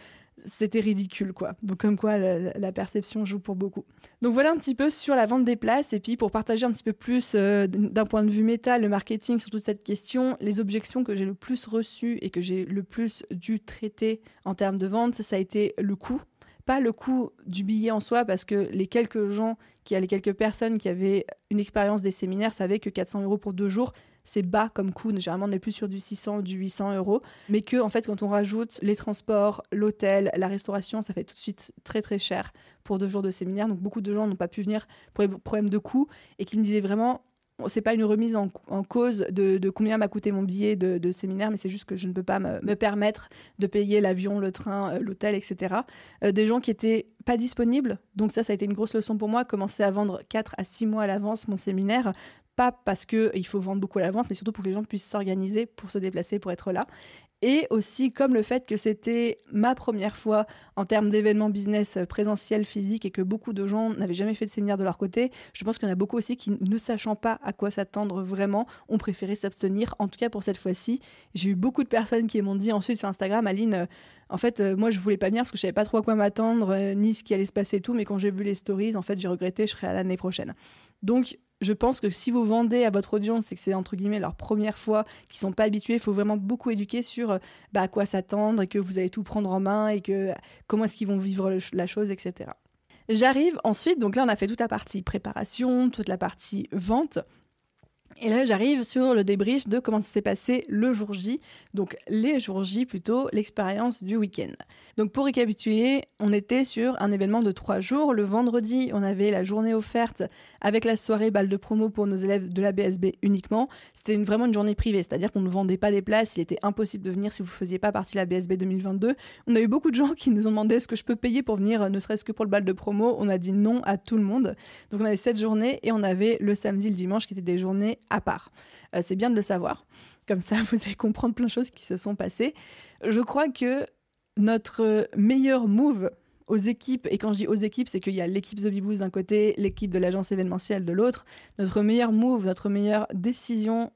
c'était ridicule, quoi. Donc, comme quoi, la, perception joue pour beaucoup. Donc, voilà un petit peu sur la vente des places. Et puis, pour partager un petit peu plus euh, d'un point de vue métal, le marketing sur toute cette question, les objections que j'ai le plus reçues et que j'ai le plus dû traiter en termes de vente, ça a été le coût pas le coût du billet en soi, parce que les quelques gens, qui, les quelques personnes qui avaient une expérience des séminaires savaient que 400 euros pour deux jours, c'est bas comme coût. Généralement, on est plus sur du 600 ou du 800 euros. Mais que, en fait, quand on rajoute les transports, l'hôtel, la restauration, ça fait tout de suite très très cher pour deux jours de séminaire. Donc, beaucoup de gens n'ont pas pu venir pour les problèmes de coût et qui me disaient vraiment c'est pas une remise en, cause de, combien m'a coûté mon billet de, séminaire, mais c'est juste que je ne peux pas me, permettre de payer l'avion, le train, euh, l'hôtel, etc. Euh, des gens qui étaient pas disponibles, donc ça, ça a été une grosse leçon pour moi, commencer à vendre 4 à 6 mois à l'avance mon séminaire, pas parce qu'il faut vendre beaucoup à l'avance, mais surtout pour que les gens puissent s'organiser pour se déplacer, pour être là et aussi comme le fait que c'était ma première fois en termes d'événements business présentiel, physique, et que beaucoup de gens n'avaient jamais fait de séminaire de leur côté, je pense qu'il y en a beaucoup aussi qui, ne sachant pas à quoi s'attendre vraiment, ont préféré s'abstenir, en tout cas pour cette fois-ci. J'ai eu beaucoup de personnes qui m'ont dit ensuite sur Instagram, Aline, euh, en fait, euh, moi je voulais pas venir parce que je savais pas trop à quoi m'attendre, euh, ni ce qui allait se passer et tout, mais quand j'ai vu les stories, en fait j'ai regretté, je serai à l'année prochaine. Donc je pense que si vous vendez à votre audience et que c'est entre guillemets leur première fois, qu'ils sont pas habitués, il faut vraiment beaucoup éduquer sur euh, bah, à quoi s'attendre et que vous allez tout prendre en main et que comment est-ce qu'ils vont vivre la chose, etc. J'arrive ensuite, donc là on a fait toute la partie préparation, toute la partie vente. Et là, j'arrive sur le débrief de comment ça s'est passé le jour J, donc les jours J plutôt, l'expérience du week-end. Donc pour récapituler, on était sur un événement de trois jours. Le vendredi, on avait la journée offerte avec la soirée balle de promo pour nos élèves de la BSB uniquement. C'était vraiment une journée privée, c'est-à-dire qu'on ne vendait pas des places, il était impossible de venir si vous ne faisiez pas partie de la BSB 2022. On a eu beaucoup de gens qui nous ont demandé est-ce que je peux payer pour venir, euh, ne serait-ce que pour le bal de promo? On a dit non à tout le monde. Donc on avait cette journée et on avait le samedi, le dimanche qui étaient des journées à part. Euh, c'est bien de le savoir. Comme ça, vous allez comprendre plein de choses qui se sont passées. Je crois que notre meilleur move aux équipes, et quand je dis aux équipes, c'est qu'il y a l'équipe The d'un côté, l'équipe de l'agence événementielle de l'autre. Notre meilleur move, notre meilleure décision,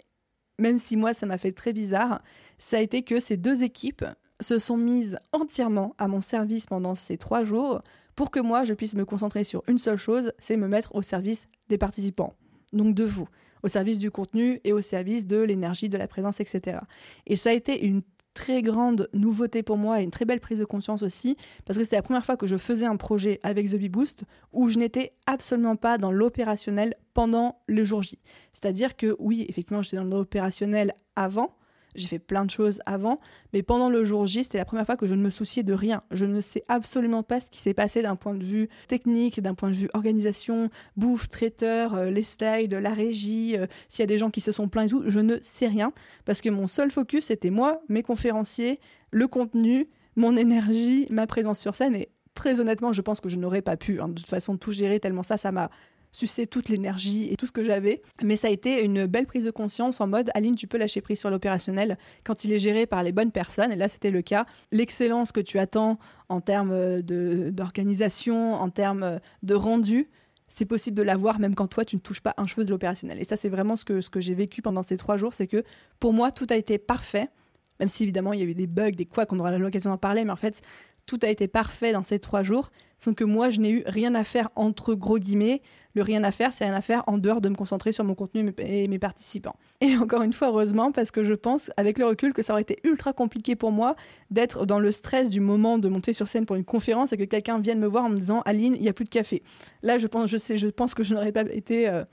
même si moi ça m'a fait très bizarre, ça a été que ces deux équipes se sont mises entièrement à mon service pendant ces trois jours pour que moi je puisse me concentrer sur une seule chose, c'est me mettre au service des participants, donc de vous, au service du contenu et au service de l'énergie, de la présence, etc. Et ça a été une très grande nouveauté pour moi et une très belle prise de conscience aussi, parce que c'était la première fois que je faisais un projet avec The Bee Boost où je n'étais absolument pas dans l'opérationnel pendant le jour J. C'est-à-dire que oui, effectivement, j'étais dans l'opérationnel avant, j'ai fait plein de choses avant, mais pendant le jour J, c'était la première fois que je ne me souciais de rien. Je ne sais absolument pas ce qui s'est passé d'un point de vue technique, d'un point de vue organisation, bouffe, traiteur, euh, les slides, la régie, euh, s'il y a des gens qui se sont plaints et tout, je ne sais rien, parce que mon seul focus, c'était moi, mes conférenciers, le contenu, mon énergie, ma présence sur scène, et très honnêtement, je pense que je n'aurais pas pu, hein, de toute façon, tout gérer tellement ça, ça m'a sucer toute l'énergie et tout ce que j'avais. Mais ça a été une belle prise de conscience en mode Aline, tu peux lâcher prise sur l'opérationnel quand il est géré par les bonnes personnes. Et là, c'était le cas. L'excellence que tu attends en termes d'organisation, en termes de rendu, c'est possible de l'avoir même quand toi tu ne touches pas un cheveu de l'opérationnel. Et ça, c'est vraiment ce que, ce que j'ai vécu pendant ces trois jours, c'est que pour moi, tout a été parfait même si évidemment il y a eu des bugs, des quoi qu'on aura l'occasion d'en parler, mais en fait tout a été parfait dans ces trois jours, sans que moi, je n'ai eu rien à faire entre gros guillemets. Le rien à faire, c'est rien à faire en dehors de me concentrer sur mon contenu et mes participants. Et encore une fois, heureusement, parce que je pense, avec le recul, que ça aurait été ultra compliqué pour moi d'être dans le stress du moment de monter sur scène pour une conférence et que quelqu'un vienne me voir en me disant Aline, il n'y a plus de café. Là, je pense, je sais, je pense que je n'aurais pas été. Euh,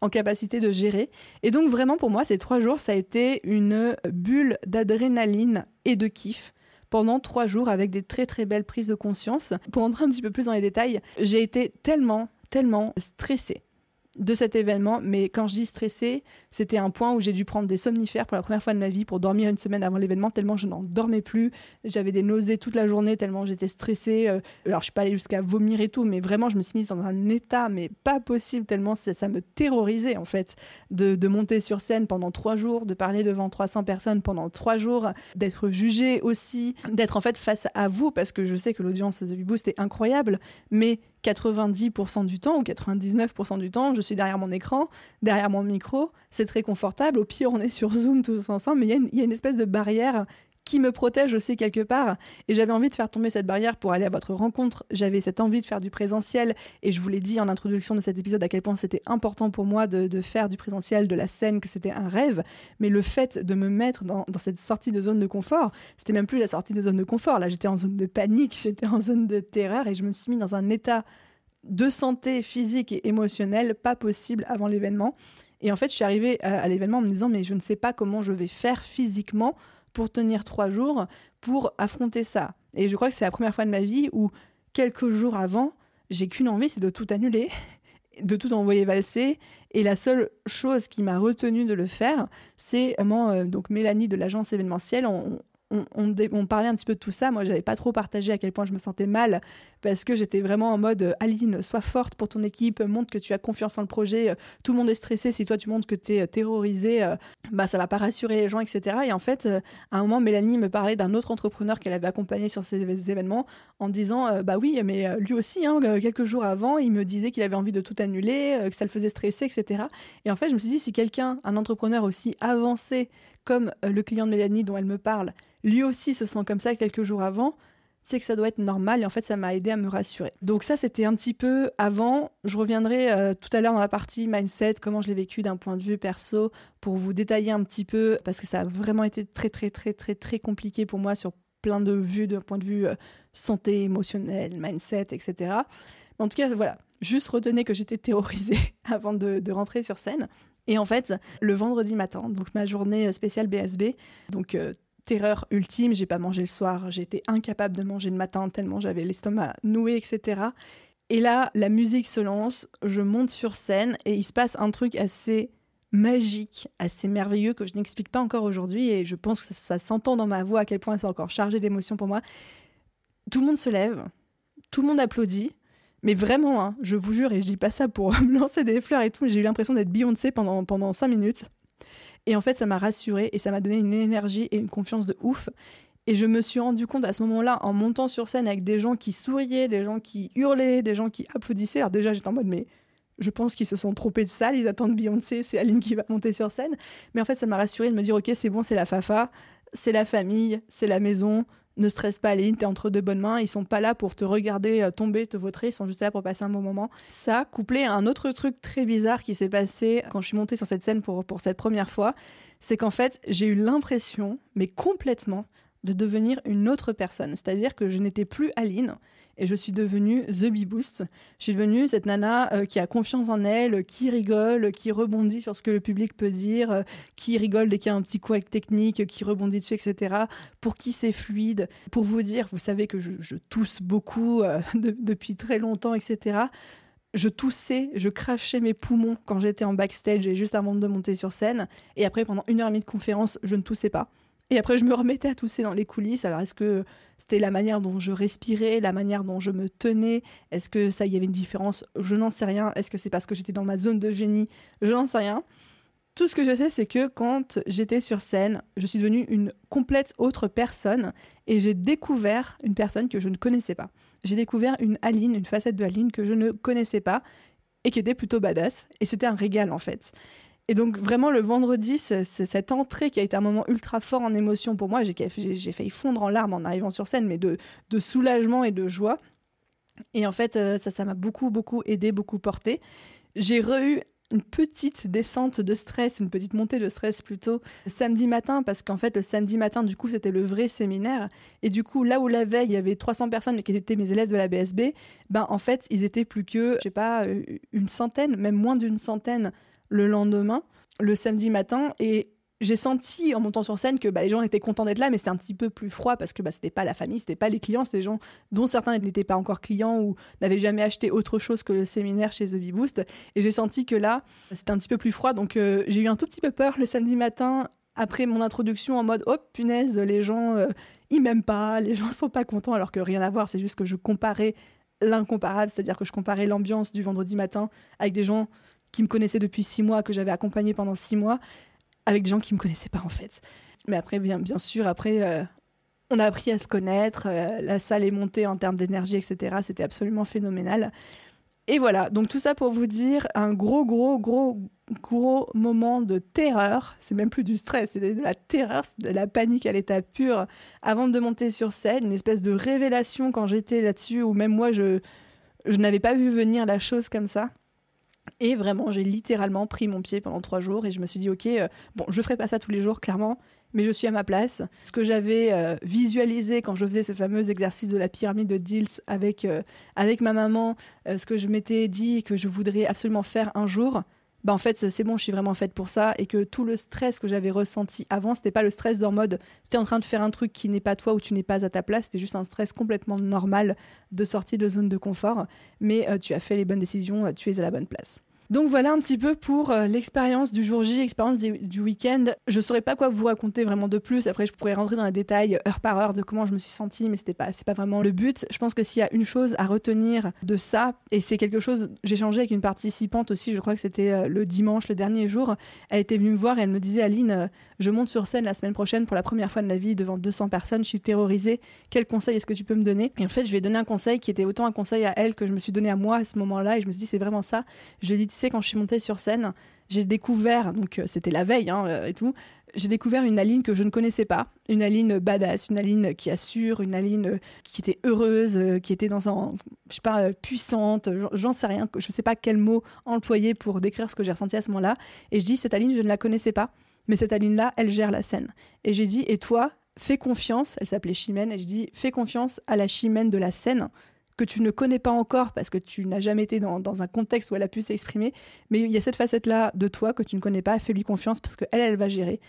en capacité de gérer. Et donc vraiment pour moi, ces trois jours, ça a été une bulle d'adrénaline et de kiff pendant trois jours avec des très très belles prises de conscience. Pour entrer un petit peu plus dans les détails, j'ai été tellement, tellement stressée de cet événement, mais quand je dis stressé, c'était un point où j'ai dû prendre des somnifères pour la première fois de ma vie pour dormir une semaine avant l'événement, tellement je n'en dormais plus. J'avais des nausées toute la journée, tellement j'étais stressée. Euh, alors, je suis pas allée jusqu'à vomir et tout, mais vraiment, je me suis mise dans un état, mais pas possible, tellement ça, ça me terrorisait, en fait, de, monter sur scène pendant trois jours, de parler devant 300 personnes pendant trois jours, d'être jugée aussi, d'être en fait face à vous, parce que je sais que l'audience de The Boost est incroyable, mais 90% du temps ou 99% du temps, je suis derrière mon écran, derrière mon micro, c'est très confortable. Au pire, on est sur Zoom tous ensemble, mais il y, a une espèce de barrière qui me protège aussi quelque part. Et j'avais envie de faire tomber cette barrière pour aller à votre rencontre. J'avais cette envie de faire du présentiel. Et je vous l'ai dit en introduction de cet épisode à quel point c'était important pour moi de, faire du présentiel, de la scène, que c'était un rêve. Mais le fait de me mettre dans, cette sortie de zone de confort, c'était même plus la sortie de zone de confort. Là, j'étais en zone de panique, j'étais en zone de terreur et je me suis mis dans un état de santé physique et émotionnelle pas possible avant l'événement. Et en fait, je suis arrivée à l'événement en me disant, mais je ne sais pas comment je vais faire physiquement pour tenir trois jours pour affronter ça. Et je crois que c'est la première fois de ma vie où quelques jours avant, j'ai qu'une envie, c'est de tout annuler, de tout envoyer valser. Et la seule chose qui m'a retenu de le faire, c'est vraiment euh, donc Mélanie de l'agence événementielle. On, parlait un petit peu de tout ça. Moi, j'avais pas trop partagé à quel point je me sentais mal parce que j'étais vraiment en mode euh, Aline, sois forte pour ton équipe, montre que tu as confiance en le projet. Euh, tout le monde est stressé. Si toi, tu montres que tu es euh, terrorisé, bah, ça va pas rassurer les gens, etc. Et en fait, à un moment, Mélanie me parlait d'un autre entrepreneur qu'elle avait accompagné sur ces événements en disant Bah oui, mais lui aussi, hein, quelques jours avant, il me disait qu'il avait envie de tout annuler, que ça le faisait stresser, etc. Et en fait, je me suis dit Si quelqu'un, un entrepreneur aussi avancé comme le client de Mélanie dont elle me parle, lui aussi se sent comme ça quelques jours avant, c'est que ça doit être normal et en fait ça m'a aidé à me rassurer. Donc ça c'était un petit peu avant, je reviendrai euh, tout à l'heure dans la partie mindset, comment je l'ai vécu d'un point de vue perso pour vous détailler un petit peu parce que ça a vraiment été très très très très très compliqué pour moi sur plein de vues d'un point de vue euh, santé émotionnelle, mindset, etc. en tout cas voilà, juste retenez que j'étais terrorisée avant de, rentrer sur scène. Et en fait, le vendredi matin, donc ma journée spéciale BSB, donc euh, terreur ultime, j'ai pas mangé le soir, j'étais incapable de manger le matin tellement j'avais l'estomac noué, etc. Et là, la musique se lance, je monte sur scène et il se passe un truc assez magique, assez merveilleux que je n'explique pas encore aujourd'hui et je pense que ça, s'entend dans ma voix à quel point c'est encore chargé d'émotions pour moi. Tout le monde se lève, tout le monde applaudit, mais vraiment, hein, je vous jure, et je dis pas ça pour me lancer des fleurs et tout, j'ai eu l'impression d'être Beyoncé pendant, pendant cinq minutes. Et en fait, ça m'a rassurée et ça m'a donné une énergie et une confiance de ouf. Et je me suis rendu compte à ce moment-là, en montant sur scène avec des gens qui souriaient, des gens qui hurlaient, des gens qui applaudissaient. Alors déjà, j'étais en mode, mais je pense qu'ils se sont trompés de salle, ils attendent Beyoncé, c'est Aline qui va monter sur scène. Mais en fait, ça m'a rassurée de me dire, ok, c'est bon, c'est la fafa, c'est la famille, c'est la maison, ne stresse pas, Aline, t'es entre de bonnes mains. Ils sont pas là pour te regarder euh, tomber, te vautrer, ils sont juste là pour passer un bon moment. Ça, couplé à un autre truc très bizarre qui s'est passé quand je suis montée sur cette scène pour, pour cette première fois, c'est qu'en fait, j'ai eu l'impression, mais complètement, de devenir une autre personne. C'est-à-dire que je n'étais plus Aline et je suis devenue The Bee Boost. Je suis devenue cette nana euh, qui a confiance en elle, qui rigole, qui rebondit sur ce que le public peut dire, euh, qui rigole dès qu'il y a un petit couac technique, qui rebondit dessus, etc. Pour qui c'est fluide. Pour vous dire, vous savez que je, tousse beaucoup euh, depuis très longtemps, etc. Je toussais, je crachais mes poumons quand j'étais en backstage et juste avant de monter sur scène. Et après, pendant une heure et demie de conférence, je ne toussais pas. Et après, je me remettais à tousser dans les coulisses. Alors, est-ce que c'était la manière dont je respirais, la manière dont je me tenais Est-ce que ça y avait une différence? Je n'en sais rien. Est-ce que c'est parce que j'étais dans ma zone de génie? Je n'en sais rien. Tout ce que je sais, c'est que quand j'étais sur scène, je suis devenue une complète autre personne et j'ai découvert une personne que je ne connaissais pas. J'ai découvert une Aline, une facette de Aline que je ne connaissais pas et qui était plutôt badass. Et c'était un régal en fait. Et donc vraiment le vendredi, cette entrée qui a été un moment ultra fort en émotion pour moi. J'ai failli fondre en larmes en arrivant sur scène, mais de, soulagement et de joie. Et en fait, euh, ça, ça m'a beaucoup, beaucoup aidé, beaucoup porté. J'ai re une petite descente de stress, une petite montée de stress plutôt samedi matin parce qu'en fait le samedi matin du coup c'était le vrai séminaire et du coup là où la veille il y avait 300 personnes qui étaient mes élèves de la BSB, ben en fait ils étaient plus que je sais pas euh, une centaine, même moins d'une centaine le lendemain, le samedi matin et j'ai senti en montant sur scène que bah, les gens étaient contents d'être là, mais c'était un petit peu plus froid parce que bah, c'était pas la famille, c'était pas les clients, c'était des gens dont certains n'étaient pas encore clients ou n'avaient jamais acheté autre chose que le séminaire chez The Boost. Et j'ai senti que là, c'était un petit peu plus froid, donc euh, j'ai eu un tout petit peu peur le samedi matin après mon introduction en mode oh punaise, les gens euh, ils m'aiment pas, les gens sont pas contents, alors que rien à voir, c'est juste que je comparais l'incomparable, c'est-à-dire que je comparais l'ambiance du vendredi matin avec des gens qui me connaissaient depuis six mois, que j'avais accompagné pendant six mois, avec des gens qui me connaissaient pas en fait. Mais après, bien, bien sûr, après, euh, on a appris à se connaître, euh, la salle est montée en termes d'énergie, etc. C'était absolument phénoménal. Et voilà, donc tout ça pour vous dire un gros, gros, gros, gros moment de terreur. C'est même plus du stress, c'était de la terreur, de la panique à l'état pur avant de monter sur scène, une espèce de révélation quand j'étais là-dessus, où même moi, je, je n'avais pas vu venir la chose comme ça. Et vraiment, j'ai littéralement pris mon pied pendant trois jours et je me suis dit, ok, euh, bon, je ferai pas ça tous les jours, clairement, mais je suis à ma place. Ce que j'avais euh, visualisé quand je faisais ce fameux exercice de la pyramide de Diels avec, euh, avec ma maman, ce que je m'étais dit que je voudrais absolument faire un jour, bah en fait c'est bon, je suis vraiment faite pour ça et que tout le stress que j'avais ressenti avant, c'était pas le stress en mode tu es en train de faire un truc qui n'est pas toi ou tu n'es pas à ta place, c'était juste un stress complètement normal de sortie de zone de confort, mais tu as fait les bonnes décisions, tu es à la bonne place. Donc voilà un petit peu pour euh, l'expérience du jour J, l'expérience du, week-end. Je saurais pas quoi vous raconter vraiment de plus. Après, je pourrais rentrer dans les détails heure par heure de comment je me suis sentie, mais c'était pas, c'est pas vraiment le but. Je pense que s'il y a une chose à retenir de ça, et c'est quelque chose, j'ai changé avec une participante aussi, je crois que c'était euh, le dimanche, le dernier jour. Elle était venue me voir et elle me disait, Aline, euh, je monte sur scène la semaine prochaine pour la première fois de ma vie devant 200 personnes. Je suis terrorisée. Quel conseil est-ce que tu peux me donner? Et en fait, je lui ai donné un conseil qui était autant un conseil à elle que je me suis donné à moi à ce moment-là. Et je me suis dit, c'est vraiment ça. Je lui quand je suis montée sur scène, j'ai découvert, donc euh, c'était la veille hein, euh, et tout, j'ai découvert une Aline que je ne connaissais pas, une Aline badass, une Aline qui assure, une Aline euh, qui était heureuse, qui était dans un, je sais pas, puissante, j'en sais rien, je sais pas quel mot employer pour décrire ce que j'ai ressenti à ce moment-là. Et je dis, cette Aline, je ne la connaissais pas, mais cette Aline-là, elle gère la scène. Et j'ai dit, et toi, fais confiance, elle s'appelait Chimène, et je dis, fais confiance à la Chimène de la scène, que tu ne connais pas encore parce que tu n'as jamais été dans, un contexte où elle a pu s'exprimer. Mais il y a cette facette-là de toi que tu ne connais pas. Fais-lui confiance parce qu'elle, elle va gérer.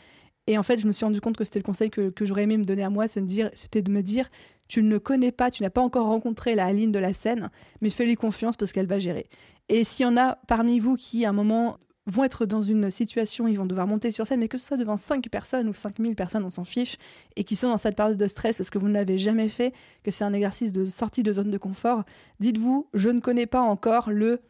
Et en fait, je me suis rendu compte que c'était le conseil que, j'aurais aimé me donner à moi, c'était de me dire, tu ne connais pas, tu n'as pas encore rencontré la Aline de la scène, mais fais-lui confiance parce qu'elle va gérer. Et s'il y en a parmi vous qui, à un moment, vont être dans une situation, ils vont devoir monter sur scène, mais que ce soit devant 5 personnes ou 5000 personnes, on s'en fiche, et qui sont dans cette période de stress parce que vous ne l'avez jamais fait, que c'est un exercice de sortie de zone de confort, dites-vous, je ne connais pas encore le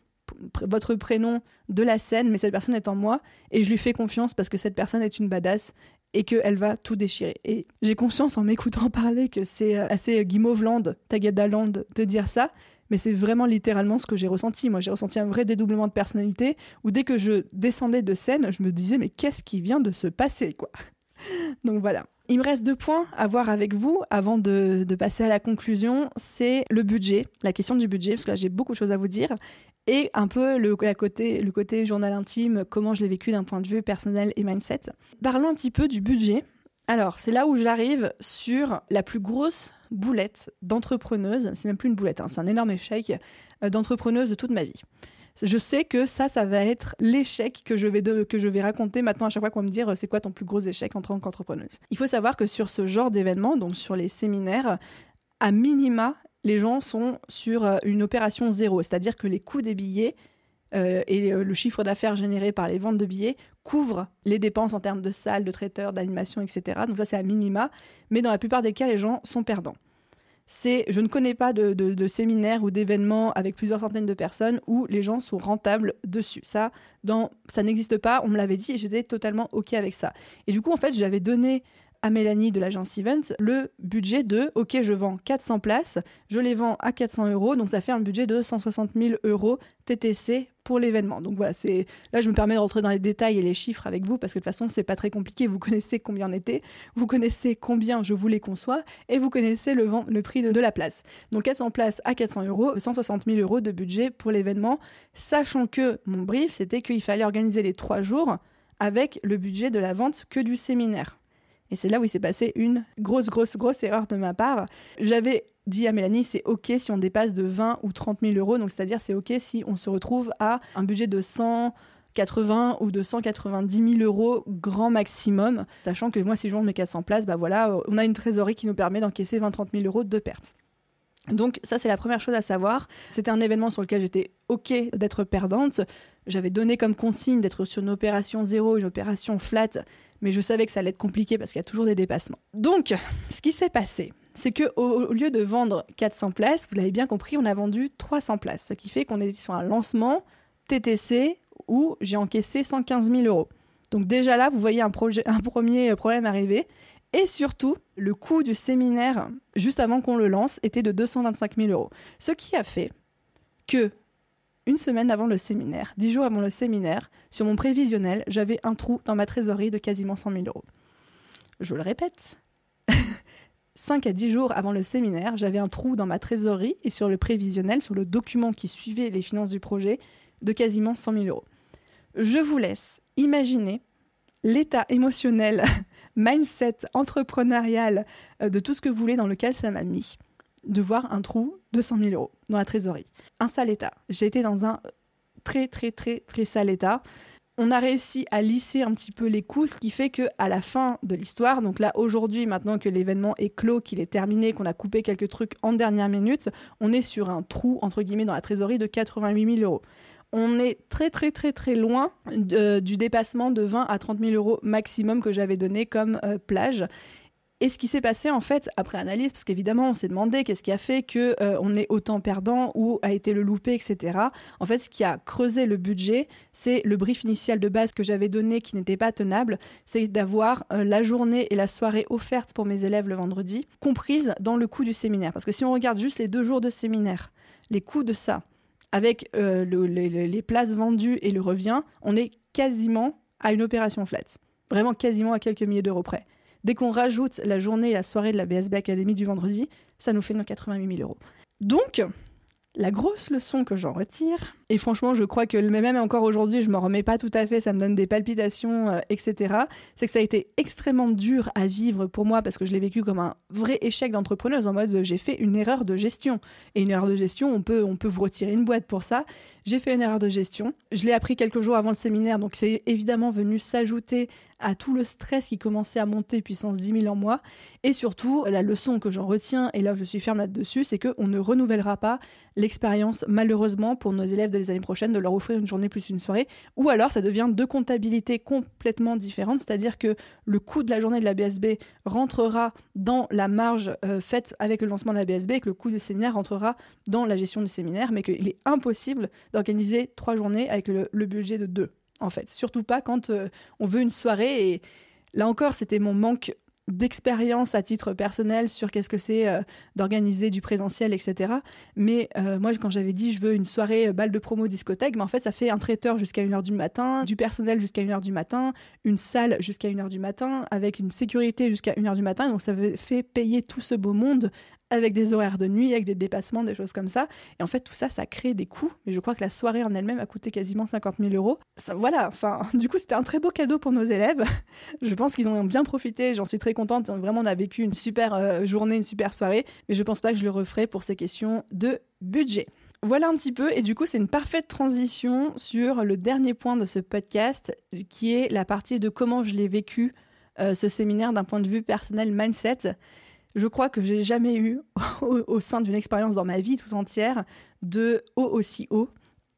votre prénom de la scène, mais cette personne est en moi, et je lui fais confiance parce que cette personne est une badass et qu'elle va tout déchirer. Et j'ai conscience en m'écoutant parler que c'est euh, assez Guimauveland, Tagadaland de dire ça, mais c'est vraiment littéralement ce que j'ai ressenti. Moi, j'ai ressenti un vrai dédoublement de personnalité où dès que je descendais de scène, je me disais mais qu'est-ce qui vient de se passer quoi? Donc voilà. Il me reste deux points à voir avec vous avant de, passer à la conclusion. C'est le budget, la question du budget, parce que là j'ai beaucoup de choses à vous dire, et un peu le, côté, le côté journal intime, comment je l'ai vécu d'un point de vue personnel et mindset. Parlons un petit peu du budget. Alors, c'est là où j'arrive sur la plus grosse boulette d'entrepreneuse. C'est même plus une boulette, hein, c'est un énorme échec euh, d'entrepreneuse de toute ma vie. Je sais que ça, ça va être l'échec que je vais que je vais raconter maintenant à chaque fois qu'on me dire c'est quoi ton plus gros échec en tant qu'entrepreneuse? Il faut savoir que sur ce genre d'événement, donc sur les séminaires, à minima, les gens sont sur euh, une opération zéro, c'est-à-dire que les coûts des billets euh, et le chiffre d'affaires généré par les ventes de billets couvre les dépenses en termes de salles, de traiteurs, d'animation, etc. Donc ça, c'est à minima. Mais dans la plupart des cas, les gens sont perdants. C'est, je ne connais pas de, de, séminaire ou d'événements avec plusieurs centaines de personnes où les gens sont rentables dessus. Ça, dans, ça n'existe pas. On me l'avait dit et j'étais totalement ok avec ça. Et du coup, en fait, j'avais donné à Mélanie de l'agence Event le budget de OK, je vends 400 places, je les vends à 400 euros, donc ça fait un budget de 160 000 euros TTC pour l'événement. Donc voilà, c'est là je me permets de rentrer dans les détails et les chiffres avec vous parce que de toute façon c'est pas très compliqué. Vous connaissez combien on était, vous connaissez combien je voulais qu'on soit et vous connaissez le, le prix de, de, la place. Donc 400 places à 400 euros, 160 000 euros de budget pour l'événement, sachant que mon brief c'était qu'il fallait organiser les trois jours avec le budget de la vente que du séminaire. Et c'est là où il s'est passé une grosse, grosse, grosse erreur de ma part. J'avais dit à Mélanie, c'est OK si on dépasse de 20 ou 30 000 euros. Donc, c'est-à-dire, c'est OK si on se retrouve à un budget de 180 ou de 190 000 euros grand maximum. Sachant que moi, si je vends mes 400 places, bah voilà, on a une trésorerie qui nous permet d'encaisser 20-30 000 euros de pertes. Donc ça c'est la première chose à savoir. C'était un événement sur lequel j'étais ok d'être perdante. J'avais donné comme consigne d'être sur une opération zéro, une opération flat, mais je savais que ça allait être compliqué parce qu'il y a toujours des dépassements. Donc ce qui s'est passé, c'est que au lieu de vendre 400 places, vous l'avez bien compris, on a vendu 300 places, ce qui fait qu'on est sur un lancement TTC où j'ai encaissé 115 000 euros. Donc déjà là, vous voyez un, un premier problème arriver. Et surtout, le coût du séminaire, juste avant qu'on le lance, était de 225 000 euros. Ce qui a fait que, une semaine avant le séminaire, dix jours avant le séminaire, sur mon prévisionnel, j'avais un trou dans ma trésorerie de quasiment 100 000 euros. Je le répète. 5 à 10 jours avant le séminaire, j'avais un trou dans ma trésorerie et sur le prévisionnel, sur le document qui suivait les finances du projet, de quasiment 100 000 euros. Je vous laisse imaginer l'état émotionnel, mindset entrepreneurial, euh, de tout ce que vous voulez dans lequel ça m'a mis, de voir un trou de 100 000 euros dans la trésorerie. Un sale état. J'ai été dans un très très très très sale état. On a réussi à lisser un petit peu les coûts, ce qui fait que à la fin de l'histoire, donc là aujourd'hui, maintenant que l'événement est clos, qu'il est terminé, qu'on a coupé quelques trucs en dernière minute, on est sur un trou entre guillemets dans la trésorerie de 88 000 euros on est très très très très loin du dépassement de 20 à 30 000 euros maximum que j'avais donné comme euh, plage. Et ce qui s'est passé en fait après analyse, parce qu'évidemment on s'est demandé qu'est-ce qui a fait que euh, on est autant perdant, ou a été le loupé, etc. En fait, ce qui a creusé le budget, c'est le brief initial de base que j'avais donné qui n'était pas tenable, c'est d'avoir euh, la journée et la soirée offerte pour mes élèves le vendredi, comprises dans le coût du séminaire. Parce que si on regarde juste les deux jours de séminaire, les coûts de ça, avec euh, les places vendues et le revient, on est quasiment à une opération flat. Vraiment quasiment à quelques milliers d'euros près. Dès qu'on rajoute la journée et la soirée de la BSB Academy du vendredi, ça nous fait nos 88 000 euros. Donc, la grosse leçon que j'en retire, et franchement, je crois que même encore aujourd'hui, je m'en remets pas tout à fait, ça me donne des palpitations, euh, etc. C'est que ça a été extrêmement dur à vivre pour moi parce que je l'ai vécu comme un vrai échec d'entrepreneuse en mode j'ai fait une erreur de gestion. Et une erreur de gestion, on peut, on peut vous retirer une boîte pour ça. J'ai fait une erreur de gestion. Je l'ai appris quelques jours avant le séminaire, donc c'est évidemment venu s'ajouter à tout le stress qui commençait à monter puissance 10 000 en moi. Et surtout, la leçon que j'en retiens, et là je suis ferme là-dessus, c'est qu'on ne renouvellera pas l'expérience malheureusement pour nos élèves de les années prochaines de leur offrir une journée plus une soirée. Ou alors ça devient deux comptabilités complètement différentes, c'est-à-dire que le coût de la journée de la BSB rentrera dans la marge euh, faite avec le lancement de la BSB et que le coût du séminaire rentrera dans la gestion du séminaire, mais qu'il est impossible d'organiser trois journées avec le, budget de deux, en fait. Surtout pas quand euh, on veut une soirée et là encore, c'était mon manque d'expérience à titre personnel sur qu'est-ce que c'est euh, d'organiser du présentiel, etc. Mais euh, moi, quand j'avais dit je veux une soirée euh, balle de promo discothèque, mais en fait, ça fait un traiteur jusqu'à 1h du matin, du personnel jusqu'à 1h du matin, une salle jusqu'à 1h du matin, avec une sécurité jusqu'à 1h du matin. Donc, ça fait payer tout ce beau monde avec des horaires de nuit, avec des dépassements, des choses comme ça. Et en fait, tout ça, ça crée des coûts. Mais je crois que la soirée en elle-même a coûté quasiment 50 000 euros. Ça, voilà, enfin, du coup, c'était un très beau cadeau pour nos élèves. je pense qu'ils ont bien profité. J'en suis très contente. Vraiment, on a vécu une super euh, journée, une super soirée. Mais je pense pas que je le referai pour ces questions de budget. Voilà un petit peu, et du coup c'est une parfaite transition sur le dernier point de ce podcast, qui est la partie de comment je l'ai vécu, euh, ce séminaire d'un point de vue personnel mindset je crois que j'ai jamais eu au, sein d'une expérience dans ma vie tout entière de haut aussi haut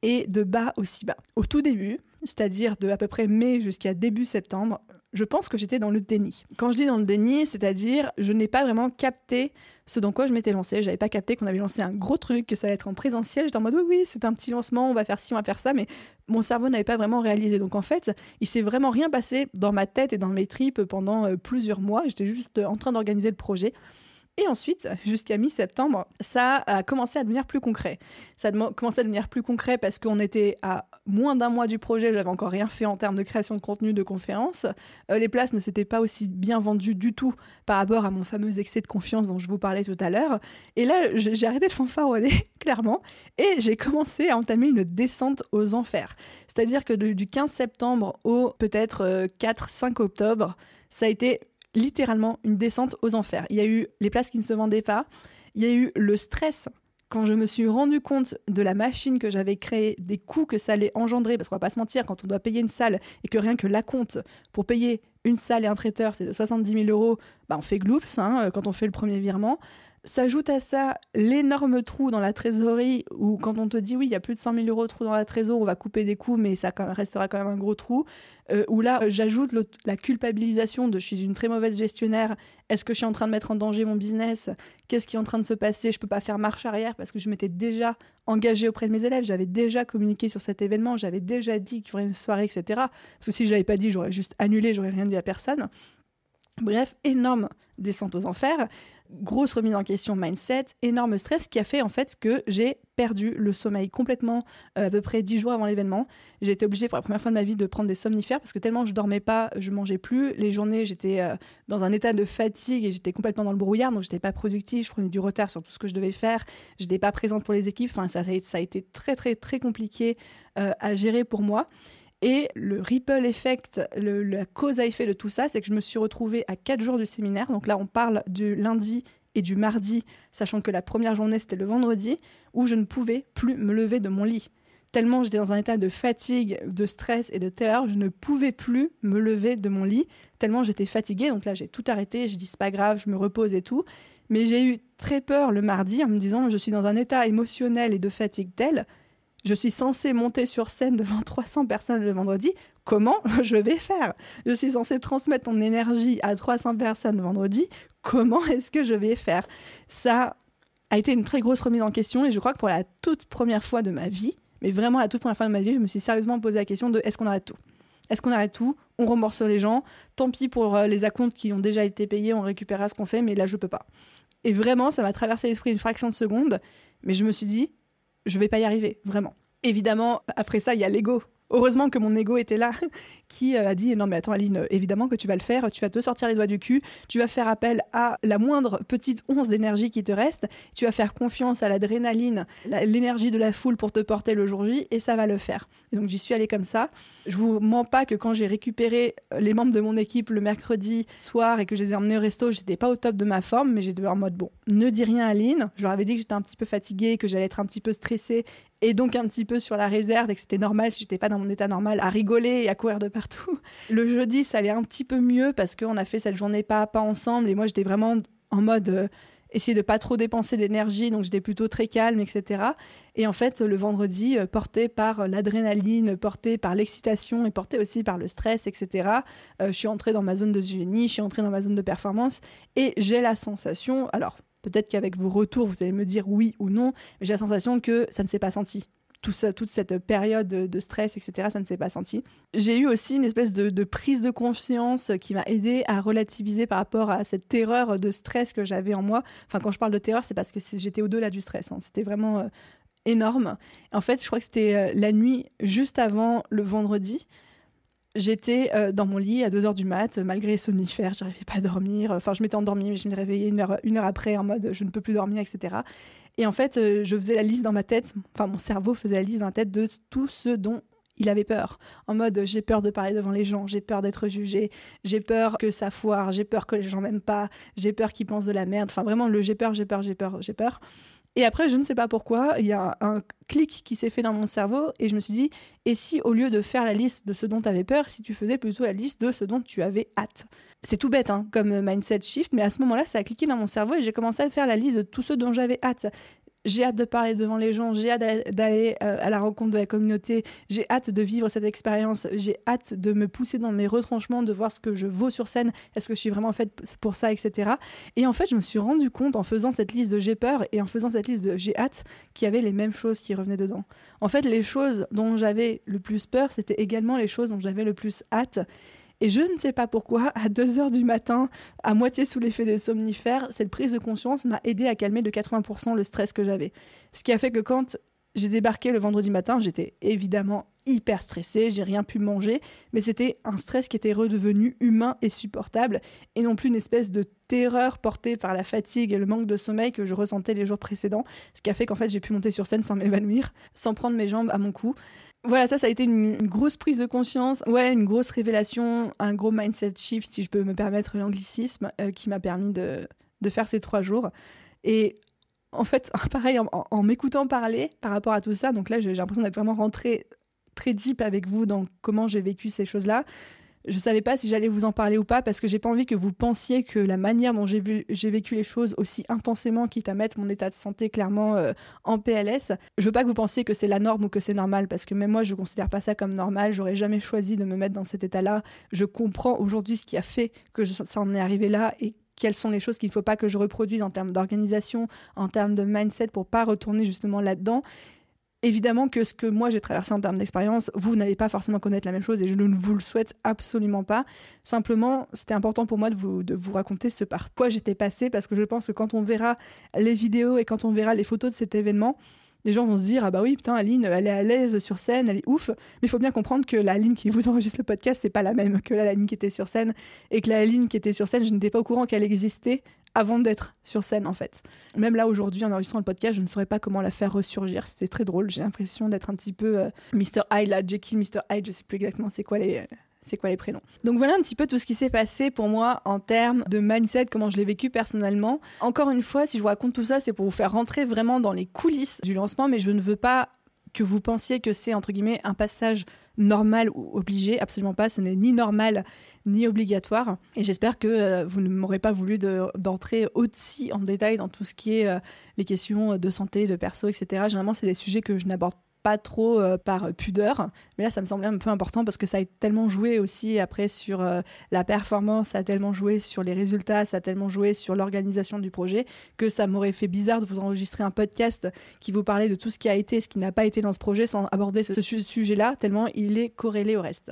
et de bas aussi bas. Au tout début, c'est-à-dire de à peu près mai jusqu'à début septembre, je pense que j'étais dans le déni. Quand je dis dans le déni, c'est-à-dire je n'ai pas vraiment capté ce dans quoi je m'étais lancé. J'avais pas capté qu'on avait lancé un gros truc, que ça allait être en présentiel. J'étais en mode oui, oui, c'est un petit lancement, on va faire ci, on va faire ça, mais mon cerveau n'avait pas vraiment réalisé. Donc en fait, il s'est vraiment rien passé dans ma tête et dans mes tripes pendant euh, plusieurs mois. J'étais juste en train d'organiser le projet. Et ensuite, jusqu'à mi-septembre, ça a commencé à devenir plus concret. Ça a commencé à devenir plus concret parce qu'on était à moins d'un mois du projet, j'avais encore rien fait en termes de création de contenu, de conférences. Euh, les places ne s'étaient pas aussi bien vendues du tout par rapport à mon fameux excès de confiance dont je vous parlais tout à l'heure. Et là, j'ai arrêté de fanfaronner, clairement, et j'ai commencé à entamer une descente aux enfers. C'est-à-dire que du 15 septembre au peut-être 4-5 euh, octobre, ça a été littéralement une descente aux enfers. Il y a eu les places qui ne se vendaient pas, il y a eu le stress quand je me suis rendu compte de la machine que j'avais créée, des coûts que ça allait engendrer, parce qu'on va pas se mentir, quand on doit payer une salle et que rien que la compte pour payer une salle et un traiteur, c'est de 70 000 euros, bah on fait gloops hein, quand on fait le premier virement. S'ajoute à ça l'énorme trou dans la trésorerie où quand on te dit oui, il y a plus de 100 000 euros de trou dans la trésorerie, on va couper des coûts, mais ça restera quand même un gros trou. Euh, où là, j'ajoute la culpabilisation de je suis une très mauvaise gestionnaire. Est-ce que je suis en train de mettre en danger mon business? Qu'est-ce qui est en train de se passer? Je peux pas faire marche arrière parce que je m'étais déjà engagée auprès de mes élèves. J'avais déjà communiqué sur cet événement. J'avais déjà dit qu'il y aurait une soirée, etc. Parce que si je n'avais pas dit, j'aurais juste annulé, j'aurais rien dit à personne. Bref, énorme descente aux enfers, grosse remise en question mindset, énorme stress qui a fait en fait que j'ai perdu le sommeil complètement euh, à peu près dix jours avant l'événement. J'ai été obligée pour la première fois de ma vie de prendre des somnifères parce que tellement je dormais pas, je mangeais plus. Les journées, j'étais euh, dans un état de fatigue et j'étais complètement dans le brouillard, donc j'étais pas productive, je prenais du retard sur tout ce que je devais faire, j'étais pas présente pour les équipes. Enfin, ça, ça a été très très très compliqué euh, à gérer pour moi. Et le ripple effect, la cause à effet de tout ça, c'est que je me suis retrouvée à quatre jours de séminaire. Donc là, on parle du lundi et du mardi, sachant que la première journée, c'était le vendredi, où je ne pouvais plus me lever de mon lit. Tellement j'étais dans un état de fatigue, de stress et de terreur, je ne pouvais plus me lever de mon lit, tellement j'étais fatiguée. Donc là, j'ai tout arrêté, je dis c'est pas grave, je me repose et tout. Mais j'ai eu très peur le mardi en me disant je suis dans un état émotionnel et de fatigue tel je suis censée monter sur scène devant 300 personnes le vendredi. Comment je vais faire? Je suis censée transmettre mon énergie à 300 personnes le vendredi. Comment est-ce que je vais faire? Ça a été une très grosse remise en question et je crois que pour la toute première fois de ma vie, mais vraiment la toute première fois de ma vie, je me suis sérieusement posé la question de est-ce qu'on arrête tout? Est-ce qu'on arrête tout? On rembourse les gens Tant pis pour euh, les acomptes qui ont déjà été payés, on récupérera ce qu'on fait, mais là je peux pas. Et vraiment, ça m'a traversé l'esprit une fraction de seconde, mais je me suis dit je vais pas y arriver, vraiment. Évidemment, après ça, il y a l'ego Heureusement que mon ego était là, qui euh, a dit non mais attends Aline, évidemment que tu vas le faire, tu vas te sortir les doigts du cul, tu vas faire appel à la moindre petite once d'énergie qui te reste, tu vas faire confiance à l'adrénaline, l'énergie de la foule pour te porter le jour J, et ça va le faire. Et donc j'y suis allée comme ça. Je vous mens pas que quand j'ai récupéré euh, les membres de mon équipe le mercredi soir et que je les ai emmenés au resto, j'étais pas au top de ma forme, mais j'étais en mode bon, ne dis rien à Aline. Je leur avais dit que j'étais un petit peu fatiguée, que j'allais être un petit peu stressée et donc un petit peu sur la réserve et que c'était normal si j'étais pas dans mon état normal à rigoler et à courir de partout. Le jeudi, ça allait un petit peu mieux parce qu'on a fait cette journée pas pas ensemble et moi j'étais vraiment en mode euh, essayer de pas trop dépenser d'énergie, donc j'étais plutôt très calme, etc. Et en fait, le vendredi, euh, porté par l'adrénaline, porté par l'excitation et porté aussi par le stress, etc., euh, je suis entrée dans ma zone de génie, je suis entrée dans ma zone de performance et j'ai la sensation, alors peut-être qu'avec vos retours, vous allez me dire oui ou non, mais j'ai la sensation que ça ne s'est pas senti toute cette période de stress, etc., ça ne s'est pas senti. J'ai eu aussi une espèce de, prise de conscience qui m'a aidé à relativiser par rapport à cette terreur de stress que j'avais en moi. Enfin, quand je parle de terreur, c'est parce que j'étais au-delà du stress. Hein. C'était vraiment euh, énorme. En fait, je crois que c'était euh, la nuit juste avant le vendredi. J'étais euh, dans mon lit à 2h du mat, malgré les somnifères, j'arrivais pas à dormir. Enfin, je m'étais endormie, mais je me réveillais une heure, une heure après en mode je ne peux plus dormir, etc. Et en fait, euh, je faisais la liste dans ma tête, enfin, mon cerveau faisait la liste dans ma tête de tout ce dont il avait peur. En mode j'ai peur de parler devant les gens, j'ai peur d'être jugé, j'ai peur que ça foire, j'ai peur que les gens m'aiment pas, j'ai peur qu'ils pensent de la merde. Enfin, vraiment, le j'ai peur, j'ai peur, j'ai peur, j'ai peur. Et après, je ne sais pas pourquoi, il y a un clic qui s'est fait dans mon cerveau et je me suis dit, et si au lieu de faire la liste de ce dont tu avais peur, si tu faisais plutôt la liste de ce dont tu avais hâte? C'est tout bête hein, comme mindset shift, mais à ce moment-là, ça a cliqué dans mon cerveau et j'ai commencé à faire la liste de tous ceux dont j'avais hâte. J'ai hâte de parler devant les gens, j'ai hâte d'aller euh, à la rencontre de la communauté, j'ai hâte de vivre cette expérience, j'ai hâte de me pousser dans mes retranchements, de voir ce que je vaux sur scène, est-ce que je suis vraiment faite pour ça, etc. Et en fait, je me suis rendu compte en faisant cette liste de j'ai peur et en faisant cette liste de j'ai hâte qu'il y avait les mêmes choses qui revenaient dedans. En fait, les choses dont j'avais le plus peur, c'était également les choses dont j'avais le plus hâte. Et je ne sais pas pourquoi, à 2 heures du matin, à moitié sous l'effet des somnifères, cette prise de conscience m'a aidé à calmer de 80% le stress que j'avais. Ce qui a fait que quand j'ai débarqué le vendredi matin, j'étais évidemment hyper stressée, j'ai rien pu manger, mais c'était un stress qui était redevenu humain et supportable, et non plus une espèce de terreur portée par la fatigue et le manque de sommeil que je ressentais les jours précédents, ce qui a fait qu'en fait j'ai pu monter sur scène sans m'évanouir, sans prendre mes jambes à mon cou. Voilà, ça, ça a été une, grosse prise de conscience, ouais, une grosse révélation, un gros mindset shift, si je peux me permettre l'anglicisme, euh, qui m'a permis de, de, faire ces trois jours. Et en fait, pareil, en, m'écoutant parler par rapport à tout ça, donc là, j'ai l'impression d'être vraiment rentrée très deep avec vous dans comment j'ai vécu ces choses-là je savais pas si j'allais vous en parler ou pas parce que j'ai pas envie que vous pensiez que la manière dont j'ai vécu les choses aussi intensément, quitte à mettre mon état de santé clairement euh, en PLS, je veux pas que vous pensiez que c'est la norme ou que c'est normal parce que même moi je considère pas ça comme normal. J'aurais jamais choisi de me mettre dans cet état-là. Je comprends aujourd'hui ce qui a fait que ça en est arrivé là et quelles sont les choses qu'il ne faut pas que je reproduise en termes d'organisation, en termes de mindset pour pas retourner justement là-dedans. Évidemment que ce que moi j'ai traversé en termes d'expérience, vous n'allez pas forcément connaître la même chose et je ne vous le souhaite absolument pas. Simplement, c'était important pour moi de vous, de vous raconter ce par quoi j'étais passée parce que je pense que quand on verra les vidéos et quand on verra les photos de cet événement, les gens vont se dire ah bah oui putain Aline elle est à l'aise sur scène elle est ouf. Mais il faut bien comprendre que la ligne qui vous enregistre le podcast c'est pas la même que la ligne qui était sur scène. Et que la ligne qui était sur scène je n'étais pas au courant qu'elle existait avant d'être sur scène en fait. Même là aujourd'hui en enregistrant le podcast, je ne saurais pas comment la faire ressurgir. C'était très drôle. J'ai l'impression d'être un petit peu euh, Mr. Hyde là, Jekyll, Mr. Hyde, je sais plus exactement c'est quoi les c'est quoi les prénoms. Donc voilà un petit peu tout ce qui s'est passé pour moi en termes de mindset, comment je l'ai vécu personnellement. Encore une fois, si je vous raconte tout ça, c'est pour vous faire rentrer vraiment dans les coulisses du lancement, mais je ne veux pas que vous pensiez que c'est entre guillemets un passage normal ou obligé, absolument pas, ce n'est ni normal ni obligatoire. Et j'espère que euh, vous ne m'aurez pas voulu d'entrer aussi en détail dans tout ce qui est euh, les questions de santé, de perso, etc. Généralement, c'est des sujets que je n'aborde pas trop euh, par pudeur. Mais là, ça me semblait un peu important parce que ça a tellement joué aussi après sur euh, la performance, ça a tellement joué sur les résultats, ça a tellement joué sur l'organisation du projet que ça m'aurait fait bizarre de vous enregistrer un podcast qui vous parlait de tout ce qui a été, ce qui n'a pas été dans ce projet sans aborder ce sujet-là, tellement il est corrélé au reste.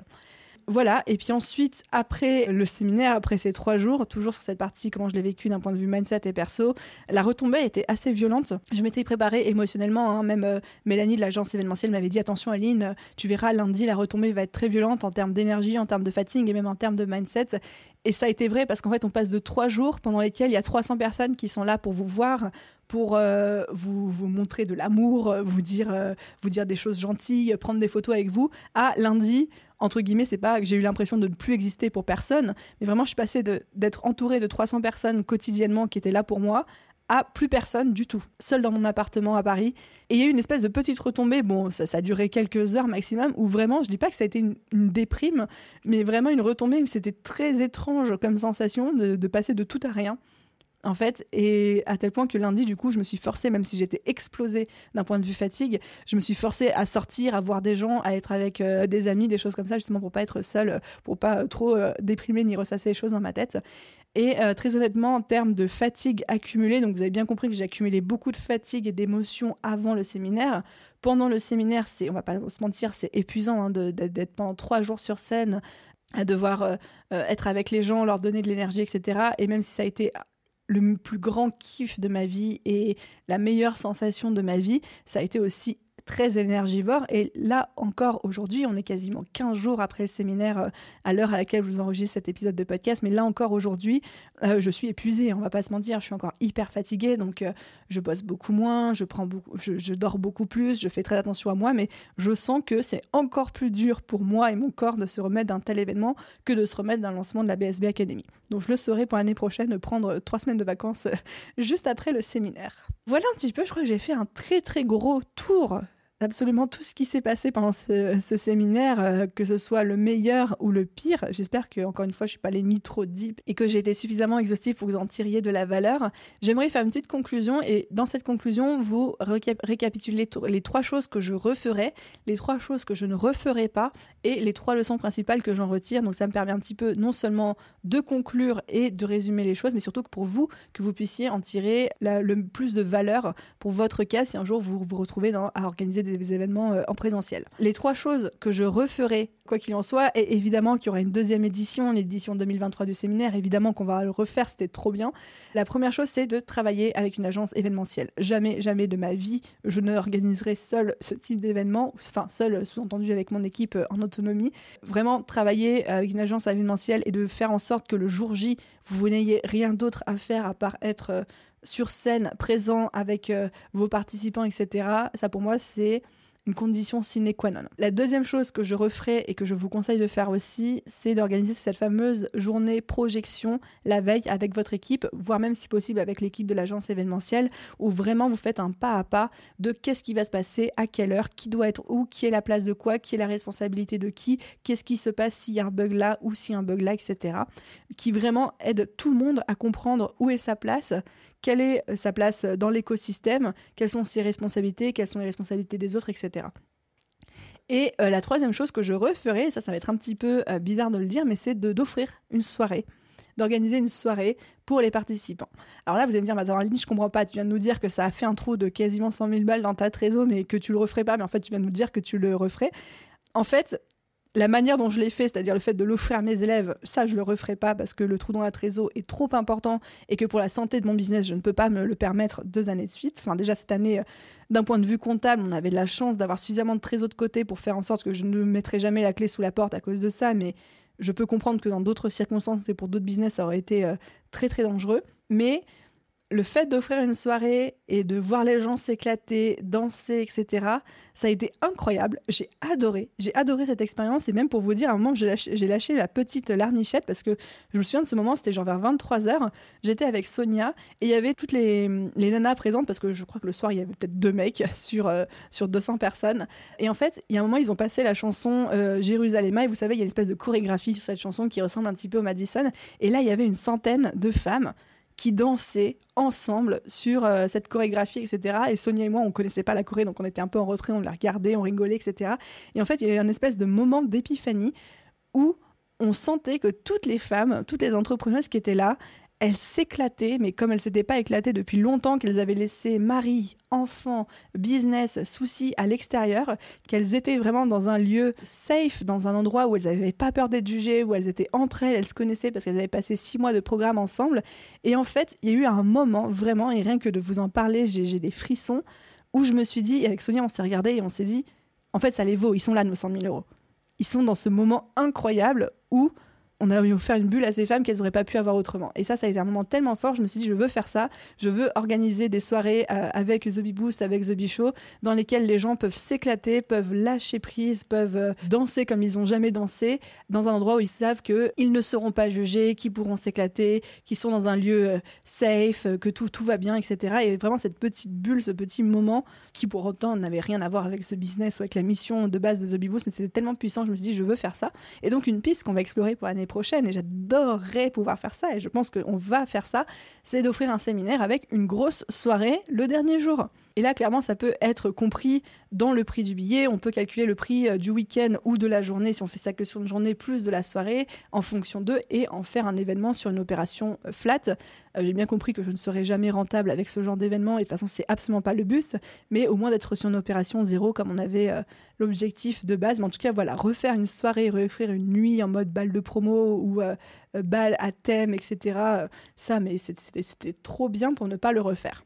Voilà, et puis ensuite, après le séminaire, après ces trois jours, toujours sur cette partie, comment je l'ai vécu d'un point de vue mindset et perso, la retombée était assez violente. Je m'étais préparée émotionnellement, hein. même euh, Mélanie de l'agence événementielle m'avait dit attention Aline, tu verras lundi, la retombée va être très violente en termes d'énergie, en termes de fatigue et même en termes de mindset. Et ça a été vrai parce qu'en fait, on passe de trois jours pendant lesquels il y a 300 personnes qui sont là pour vous voir, pour euh, vous, montrer de l'amour, vous dire, euh, vous dire des choses gentilles, prendre des photos avec vous, à lundi, entre guillemets, c'est pas que j'ai eu l'impression de ne plus exister pour personne, mais vraiment, je suis passée d'être entourée de 300 personnes quotidiennement qui étaient là pour moi à plus personne du tout, seule dans mon appartement à Paris. Et il y a eu une espèce de petite retombée, bon, ça, a duré quelques heures maximum, où vraiment, je dis pas que ça a été une, déprime, mais vraiment une retombée c'était très étrange comme sensation de passer de tout à rien en fait, et à tel point que lundi, du coup, je me suis forcée, même si j'étais explosée d'un point de vue fatigue, je me suis forcée à sortir, à voir des gens, à être avec euh, des amis, des choses comme ça, justement pour pas être seule, pour pas trop euh, déprimer ni ressasser les choses dans ma tête. Et euh, très honnêtement, en termes de fatigue accumulée, donc vous avez bien compris que j'ai accumulé beaucoup de fatigue et d'émotions avant le séminaire. Pendant le séminaire, c'est, on va pas se mentir, c'est épuisant hein, d'être pendant trois jours sur scène, à devoir être avec les gens, leur donner de l'énergie, etc. Et même si ça a été le plus grand kiff de ma vie et la meilleure sensation de ma vie, ça a été aussi très énergivore. Et là encore, aujourd'hui, on est quasiment 15 jours après le séminaire euh, à l'heure à laquelle je vous enregistre cet épisode de podcast. Mais là encore, aujourd'hui, euh, je suis épuisée, on va pas se mentir. Je suis encore hyper fatiguée, donc euh, je bosse beaucoup moins, je, prends je, dors beaucoup plus, je fais très attention à moi. Mais je sens que c'est encore plus dur pour moi et mon corps de se remettre d'un tel événement que de se remettre d'un lancement de la BSB Academy. Donc je le saurai pour l'année prochaine, de prendre trois semaines de vacances juste après le séminaire. Voilà un petit peu, je crois que j'ai fait un très très gros tour absolument tout ce qui s'est passé pendant ce, séminaire, euh, que ce soit le meilleur ou le pire. J'espère que, encore une fois, je suis pas allée ni trop deep et que j'ai été suffisamment exhaustive pour que vous en tiriez de la valeur. J'aimerais faire une petite conclusion et dans cette conclusion, vous récapituler les trois choses que je referai, les trois choses que je ne referai pas et les trois leçons principales que j'en retire. Donc ça me permet un petit peu non seulement de conclure et de résumer les choses, mais surtout que pour vous, que vous puissiez en tirer le plus de valeur pour votre cas si un jour vous vous retrouvez à organiser des événements euh, en présentiel. Les trois choses que je referai, quoi qu'il en soit, et évidemment qu'il y aura une deuxième édition, l'édition 2023 du séminaire, évidemment qu'on va le refaire, c'était trop bien. La première chose, c'est de travailler avec une agence événementielle. Jamais, jamais de ma vie, je ne organiserai seul ce type d'événement, enfin seul, sous-entendu avec mon équipe euh, en autonomie. Vraiment travailler avec une agence événementielle et de faire en sorte que le jour J, vous n'ayez rien d'autre à faire à part être euh, sur scène, présent avec euh, vos participants, etc. Ça pour moi c'est une condition sine qua non. La deuxième chose que je referai et que je vous conseille de faire aussi, c'est d'organiser cette fameuse journée projection la veille avec votre équipe, voire même si possible avec l'équipe de l'agence événementielle, où vraiment vous faites un pas à pas de qu'est-ce qui va se passer, à quelle heure, qui doit être où, qui est la place de quoi, qui est la responsabilité de qui, qu'est-ce qui se passe s'il y a un bug là ou s'il y a un bug là, etc. Qui vraiment aide tout le monde à comprendre où est sa place quelle est euh, sa place euh, dans l'écosystème, quelles sont ses responsabilités, quelles sont les responsabilités des autres, etc. Et euh, la troisième chose que je referai, ça va être un petit peu bizarre de le dire, mais c'est d'offrir une soirée d'organiser une soirée pour les participants. Alors là, vous allez me dire, attends, Aline, je comprends pas, tu viens de nous dire que ça a fait un trou de quasiment 100 000 balles dans ta trésor, mais que tu le referais pas, mais en fait, tu viens de nous dire que tu le referais. En fait, la manière dont je l'ai fait, c'est-à-dire le fait de l'offrir à mes élèves, ça je le referai pas parce que le trou dans la trésor est trop important et que pour la santé de mon business, je ne peux pas me le permettre deux années de suite. Enfin déjà cette année, euh, d'un point de vue comptable, on avait de la chance d'avoir suffisamment de trésor de côté pour faire en sorte que je ne mettrai jamais la clé sous la porte à cause de ça, mais je peux comprendre que dans d'autres circonstances et pour d'autres business, ça aurait été euh, très très dangereux. Mais le fait d'offrir une soirée et de voir les gens s'éclater, danser, etc., ça a été incroyable. J'ai adoré. J'ai adoré cette expérience. Et même pour vous dire, à un moment, j'ai lâché, la petite larmichette parce que je me souviens de ce moment, c'était genre vers 23h. J'étais avec Sonia et il y avait toutes les, les, nanas présentes parce que je crois que le soir, il y avait peut-être deux mecs sur, euh, sur 200 personnes. Et en fait, il y a un moment, ils ont passé la chanson euh, Jérusalem. Et vous savez, il y a une espèce de chorégraphie sur cette chanson qui ressemble un petit peu au Madison. Et là, il y avait une centaine de femmes qui dansaient ensemble sur euh, cette chorégraphie, etc. Et Sonia et moi, on connaissait pas la Corée, donc on était un peu en retrait, on la regardait, on rigolait, etc. Et en fait, il y a eu un espèce de moment d'épiphanie où on sentait que toutes les femmes, toutes les entrepreneuses qui étaient là, elles s'éclataient, mais comme elles s'étaient pas éclatées depuis longtemps, qu'elles avaient laissé mari, enfants, business, soucis à l'extérieur, qu'elles étaient vraiment dans un lieu safe, dans un endroit où elles n'avaient pas peur d'être jugées, où elles étaient entre elles, elles se connaissaient parce qu'elles avaient passé six mois de programme ensemble. Et en fait, il y a eu un moment, vraiment, et rien que de vous en parler, j'ai des frissons, où je me suis dit, et avec Sonia, on s'est regardé et on s'est dit, en fait, ça les vaut, ils sont là, nos 100 000 euros. Ils sont dans ce moment incroyable où on a offert une bulle à ces femmes qu'elles n'auraient pas pu avoir autrement. Et ça, ça a été un moment tellement fort. Je me suis dit, je veux faire ça. Je veux organiser des soirées euh, avec The Bee Boost, avec The Bee Show, dans lesquelles les gens peuvent s'éclater, peuvent lâcher prise, peuvent euh, danser comme ils n'ont jamais dansé, dans un endroit où ils savent qu'ils ne seront pas jugés, qu'ils pourront s'éclater, qu'ils sont dans un lieu euh, safe, que tout, tout va bien, etc. Et vraiment cette petite bulle, ce petit moment qui pour autant n'avait rien à voir avec ce business ou avec la mission de base de The Bee Boost, mais c'était tellement puissant, je me suis dit, je veux faire ça. Et donc une piste qu'on va explorer pour l'année prochaine, et j'adorerais pouvoir faire ça, et je pense qu'on va faire ça, c'est d'offrir un séminaire avec une grosse soirée le dernier jour. Et là, clairement, ça peut être compris dans le prix du billet. On peut calculer le prix euh, du week-end ou de la journée, si on fait ça que sur une journée, plus de la soirée, en fonction d'eux, et en faire un événement sur une opération euh, flat. Euh, j'ai bien compris que je ne serai jamais rentable avec ce genre d'événement, et de toute façon, c'est absolument pas le but, mais au moins d'être sur une opération zéro, comme on avait l'objectif de base. Mais en tout cas, voilà, refaire une soirée, refaire une nuit en mode balle de promo ou balle à thème, etc. ça, mais c'était trop bien pour ne pas le refaire.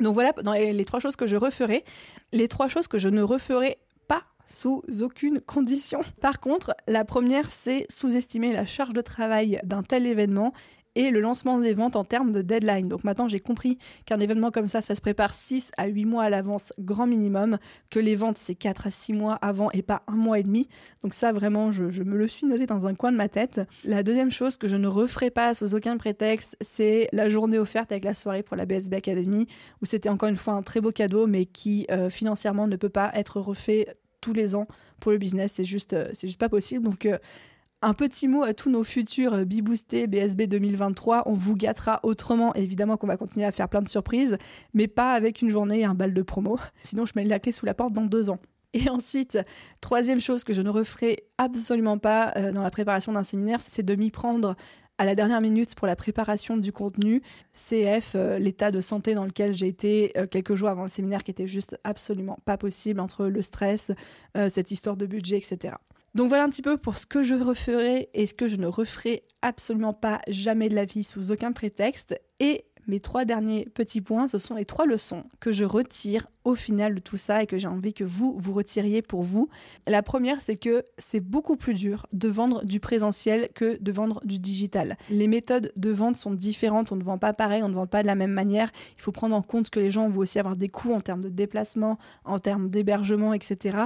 Donc voilà les, trois choses que je referai. Les trois choses que je ne referai pas sous aucune condition. Par contre, la première, c'est sous-estimer la charge de travail d'un tel événement et le lancement des ventes en termes de deadline. Donc maintenant, j'ai compris qu'un événement comme ça, ça se prépare 6 à 8 mois à l'avance, grand minimum, que les ventes, c'est 4 à 6 mois avant et pas un mois et demi. Donc ça, vraiment, je, me le suis noté dans un coin de ma tête. La deuxième chose que je ne referai pas sous aucun prétexte, c'est la journée offerte avec la soirée pour la BSB Academy, où c'était encore une fois un très beau cadeau, mais qui euh, financièrement ne peut pas être refait tous les ans pour le business. C'est juste, euh, c'est juste pas possible. Donc euh, un petit mot à tous nos futurs Biboostés BSB 2023. On vous gâtera autrement. Évidemment qu'on va continuer à faire plein de surprises, mais pas avec une journée et un bal de promo. Sinon, je mets la clé sous la porte dans deux ans. Et ensuite, troisième chose que je ne referai absolument pas euh, dans la préparation d'un séminaire, c'est de m'y prendre à la dernière minute pour la préparation du contenu. CF, euh, l'état de santé dans lequel j'ai été euh, quelques jours avant le séminaire qui était juste absolument pas possible entre le stress, cette histoire de budget, etc. Donc voilà un petit peu pour ce que je referai et ce que je ne referai absolument pas jamais de la vie sous aucun prétexte. Et mes trois derniers petits points, ce sont les trois leçons que je retire au final de tout ça et que j'ai envie que vous, vous retiriez pour vous. La première, c'est que c'est beaucoup plus dur de vendre du présentiel que de vendre du digital. Les méthodes de vente sont différentes, on ne vend pas pareil, on ne vend pas de la même manière. Il faut prendre en compte que les gens vont aussi avoir des coûts en termes de déplacement, en termes d'hébergement, etc.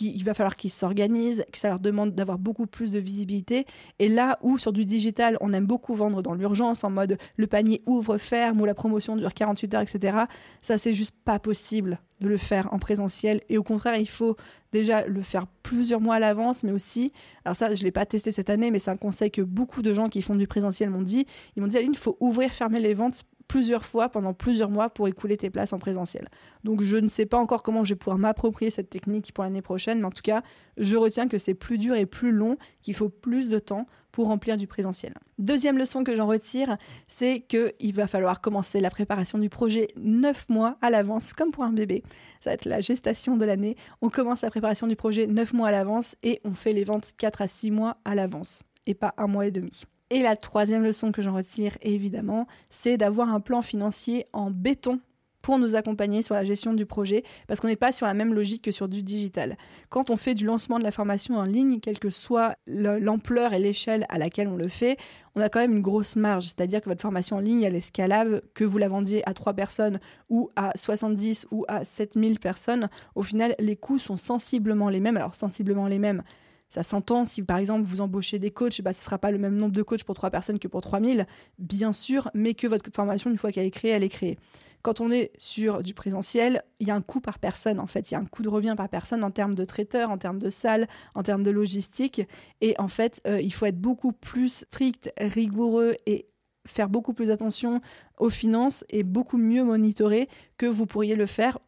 Il va falloir qu'ils s'organisent, que ça leur demande d'avoir beaucoup plus de visibilité. Et là où sur du digital, on aime beaucoup vendre dans l'urgence, en mode le panier ouvre, ferme ou la promotion dure 48 heures, etc. Ça, c'est juste pas possible de le faire en présentiel. Et au contraire, il faut déjà le faire plusieurs mois à l'avance, mais aussi, alors ça, je ne l'ai pas testé cette année, mais c'est un conseil que beaucoup de gens qui font du présentiel m'ont dit. Ils m'ont dit, Aline, il faut ouvrir, fermer les ventes plusieurs fois pendant plusieurs mois pour écouler tes places en présentiel. Donc je ne sais pas encore comment je vais pouvoir m'approprier cette technique pour l'année prochaine, mais en tout cas, je retiens que c'est plus dur et plus long, qu'il faut plus de temps pour remplir du présentiel. Deuxième leçon que j'en retire, c'est qu'il va falloir commencer la préparation du projet neuf mois à l'avance, comme pour un bébé. Ça va être la gestation de l'année. On commence la préparation du projet neuf mois à l'avance et on fait les ventes 4 à 6 mois à l'avance, et pas un mois et demi. Et la troisième leçon que j'en retire, évidemment, c'est d'avoir un plan financier en béton pour nous accompagner sur la gestion du projet, parce qu'on n'est pas sur la même logique que sur du digital. Quand on fait du lancement de la formation en ligne, quelle que soit l'ampleur et l'échelle à laquelle on le fait, on a quand même une grosse marge, c'est-à-dire que votre formation en ligne, elle est scalable, que vous la vendiez à 3 personnes ou à 70 ou à 7000 personnes, au final, les coûts sont sensiblement les mêmes. Alors, sensiblement les mêmes, ça s'entend. Si par exemple vous embauchez des coachs, bah, ce ne sera pas le même nombre de coachs pour trois personnes que pour 3000, bien sûr, mais que votre formation, une fois qu'elle est créée, elle est créée. Quand on est sur du présentiel, il y a un coût par personne en fait, il y a un coût de revient par personne en termes de traiteur, en termes de salle, en termes de logistique, et en fait, euh, il faut être beaucoup plus strict, rigoureux et faire beaucoup plus attention aux finances et beaucoup mieux monitorer que vous pourriez le faire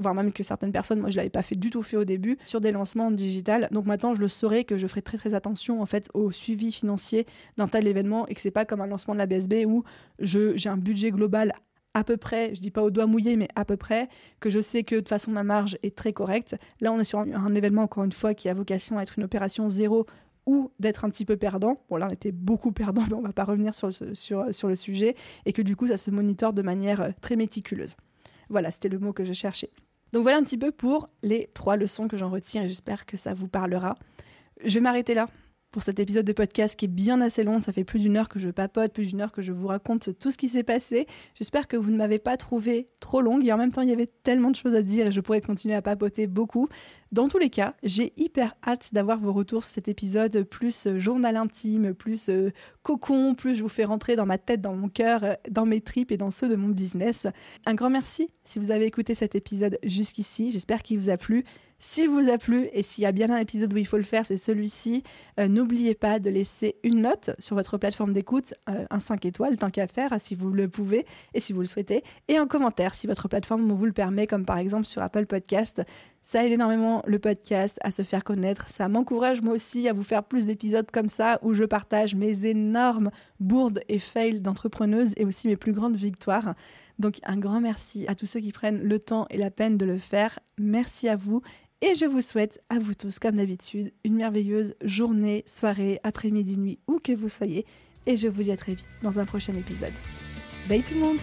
voire même que certaines personnes, moi je l'avais pas fait du tout fait au début, sur des lancements digital. Donc maintenant je le saurai que je ferai très très attention en fait au suivi financier d'un tel événement et que c'est pas comme un lancement de la BSB où j'ai un budget global à peu près, je dis pas au doigt mouillé, mais à peu près, que je sais que de toute façon ma marge est très correcte. Là, on est sur un, événement, encore une fois, qui a vocation à être une opération zéro ou d'être un petit peu perdant. Bon, là, on était beaucoup perdant, mais on va pas revenir sur, sur, sur le sujet. Et que du coup, ça se monitore de manière euh, très méticuleuse. Voilà, c'était le mot que je cherchais. Donc voilà un petit peu pour les trois leçons que j'en retiens et j'espère que ça vous parlera. Je vais m'arrêter là pour cet épisode de podcast qui est bien assez long. Ça fait plus d'une heure que je papote, plus d'une heure que je vous raconte tout ce qui s'est passé. J'espère que vous ne m'avez pas trouvé trop longue et en même temps, il y avait tellement de choses à dire et je pourrais continuer à papoter beaucoup. Dans tous les cas, j'ai hyper hâte d'avoir vos retours sur cet épisode, plus euh, journal intime, plus euh, cocon, plus je vous fais rentrer dans ma tête, dans mon cœur, euh, dans mes tripes et dans ceux de mon business. Un grand merci si vous avez écouté cet épisode jusqu'ici. J'espère qu'il vous a plu. S'il vous a plu et s'il y a bien un épisode où il faut le faire, c'est celui-ci. N'oubliez pas de laisser une note sur votre plateforme d'écoute, un 5 étoiles, tant qu'à faire, si vous le pouvez et si vous le souhaitez, et un commentaire si votre plateforme vous le permet, comme par exemple sur Apple Podcast. Ça aide énormément le podcast à se faire connaître. Ça m'encourage moi aussi à vous faire plus d'épisodes comme ça où je partage mes énormes bourdes et fails d'entrepreneuse et aussi mes plus grandes victoires. Donc un grand merci à tous ceux qui prennent le temps et la peine de le faire. Merci à vous et je vous souhaite à vous tous, comme d'habitude, une merveilleuse journée, soirée, après-midi, nuit, où que vous soyez. Et je vous dis à très vite dans un prochain épisode. Bye tout le monde